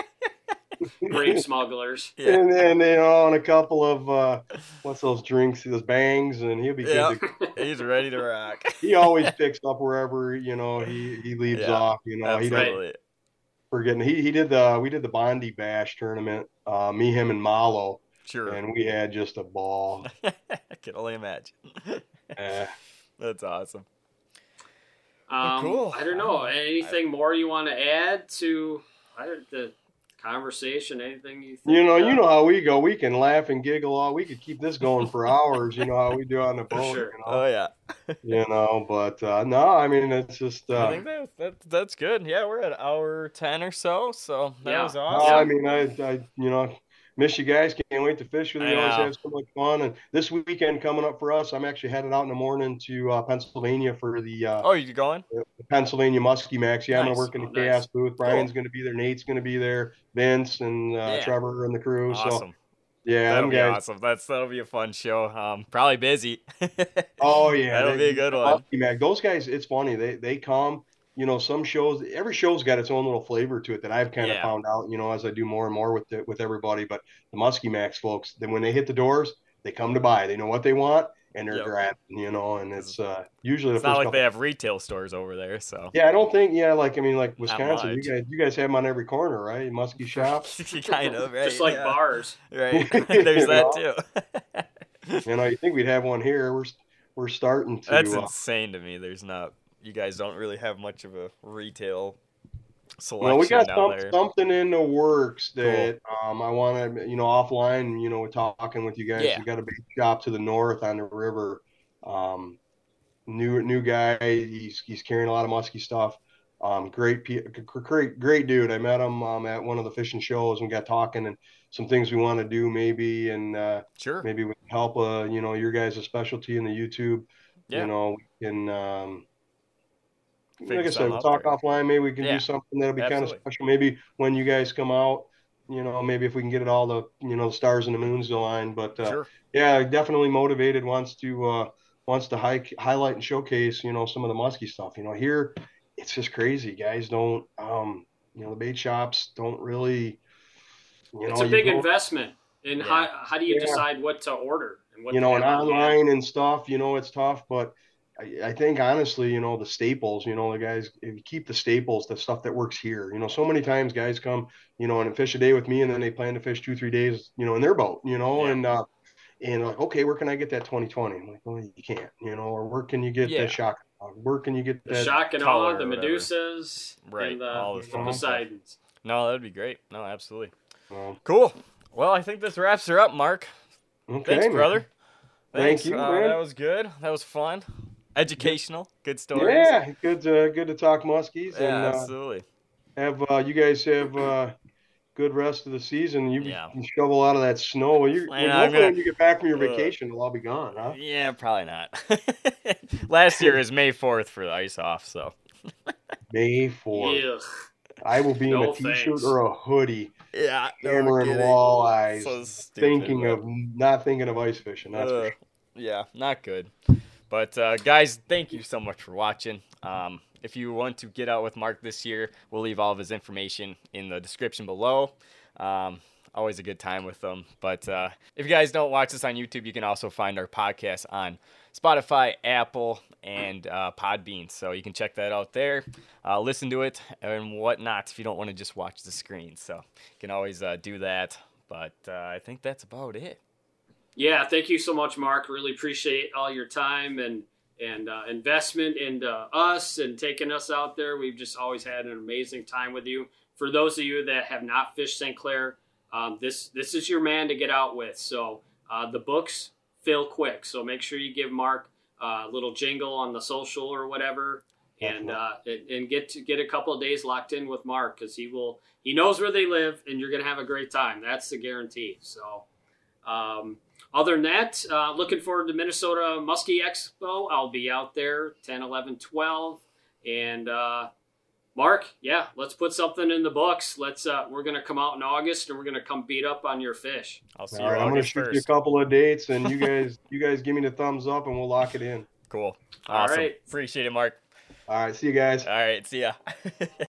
grape smugglers. Yeah. and then you know, and a couple of uh, what's those drinks, those bangs, and he'll be Yeah. good. To, (laughs) He's ready to rock. (laughs) he always picks up wherever you know he he leaves Yeah. off. You know, he doesn't Absolutely. forgetting. He he did the we did the Bondi Bash tournament. Uh, me, him, and Malo, Sure. and we had just a ball. (laughs) I can only imagine. Eh. That's awesome. Um, cool. I don't know. I- Anything more you want to add to I don't, the conversation? Anything you think? You know, uh, you know how we go. We can laugh and giggle all. We could keep this going for hours. You know how we do on the (laughs) boat. sure. You, know? Oh yeah. (laughs) you know, but uh, no, I mean it's just. I Uh, think that, that that's good. Yeah, we're at hour ten or so, so that Yeah. was no, awesome. I mean, I, I, you know, miss you guys. Can't wait to fish with you. Always have so much fun. And this weekend coming up for us, I'm actually headed out in the morning to uh, Pennsylvania for the, uh, oh, you going? the Pennsylvania Muskie Max. Yeah, I'm Nice. gonna work in the Oh, chaos nice. booth. Brian's gonna be there. Nate's gonna be there. Vince and uh, Yeah. Trevor and the crew. So yeah, That'll be guys. awesome. That's that'll be a fun show. Um, probably busy. Oh yeah, (laughs) That'll they- be a good one. Those guys, it's funny. They they come. You know, some shows. Every show's got its own little flavor to it that I've kind of Yeah. found out. You know, as I do more and more with the, with everybody. But the Muskie Max folks, then when they hit the doors, they come to buy. They know what they want, and they're Yep. grabbing. You know, and it's uh, usually the It's first not like couple. they have retail stores over there, so Yeah, I don't think. Yeah, like I mean, like Wisconsin, you guys, you guys have them on every corner, right? Muskie (laughs) shop. kind of right. just like yeah. bars. Right. (laughs) (laughs) There's that too. You know, you think we'd have one here? We're we're starting to. That's uh, insane to me. There's not. You guys don't really have much of a retail selection Well, we got some, something in the works that um, I want to, you know, offline. You know, talking with you guys. Yeah. We got a big shop to the north on the river. Um, new new guy. He's he's carrying a lot of musky stuff. Um, great, pe- great, great dude. I met him um, at one of the fishing shows and got talking and some things we want to do maybe and uh, Sure. maybe with help. Uh, you know, your guys' a specialty in the YouTube. Yeah. You know, we can. Um, like I said, we'll talk offline. Maybe we can Yeah. do something that'll be kind of special. Maybe when you guys come out, you know, maybe if we can get it all the, you know, the stars and the moons align. But uh, Sure. yeah, definitely motivated. Wants to uh, wants to hike, highlight and showcase, you know, some of the musky stuff. You know, here it's just crazy. Guys don't, um, you know, the bait shops don't really. You it's a big investment. And Yeah. how, how do you Yeah. decide what to order and what you know, and have on hand? online and stuff, you know, it's tough, but I, I think honestly, you know, the staples, you know, the guys, if you keep the staples, the stuff that works here, you know, so many times guys come, you know, and fish a day with me and then they plan to fish two, three days, you know, in their boat, you know, Yeah. and, uh, and like, okay, where can I get that 2020? I'm like, well, you can't, you know, or where can you get Yeah. that shock? Where can you get The shock and color awe, the. Medusas, Right, and the, all the the fun. Poseidons. No, that'd be great. No, absolutely. Well, Cool. Well, I think this wraps her up, Mark. okay, Thanks, man. brother. Thanks. Thank you, uh, man. That was good. That was fun. Educational. Good stories. Yeah, good to good to talk muskies Yeah, and uh, absolutely. have uh, you guys have uh, good rest of the season. You Yeah. can shovel out of that snow. You, Man, when, I'm hopefully gonna- when you get back from your uh, vacation, it'll all be gone, huh? Yeah, probably not. (laughs) Last year is May 4th for the ice off, so. May 4th. Yeah. I will be in a t-shirt thanks. or a hoodie, Yeah, hammering walleyes, So thinking of not thinking of ice fishing. That's for Uh, sure. yeah, not good. But uh, guys, thank you so much for watching. Um, if you want to get out with Mark this year, we'll leave all of his information in the description below. Um, always a good time with them. But uh, if you guys don't watch us on YouTube, you can also find our podcast on Spotify, Apple, and uh, Podbean. So you can check that out there. Uh, listen to it and whatnot if you don't want to just watch the screen. So you can always uh, do that. But uh, I think that's about it. Yeah, thank you so much, Mark. Really appreciate all your time and and uh, investment into us and taking us out there. We've just always had an amazing time with you. For those of you that have not fished St. Clair, um, this this is your man to get out with. So uh, the books fill quick. So make sure you give Mark uh, a little jingle on the social or whatever, and uh, and and get to get a couple of days locked in with Mark because he will he knows where they live and you're gonna have a great time. That's the guarantee. So. Um, other than that, uh, looking forward to Minnesota Muskie Expo. I'll be out there 10, 11, 12. And uh, Mark, yeah, let's put something in the books. Let's. Uh, we're gonna come out in August and we're gonna come beat up on your fish. I'll see All you right, I'm gonna August shoot you a couple of dates, and you (laughs) guys, you guys give me the thumbs up, and we'll lock it in. Cool. All Awesome. right. Appreciate it, Mark. All right, see you guys. All right. See ya. (laughs)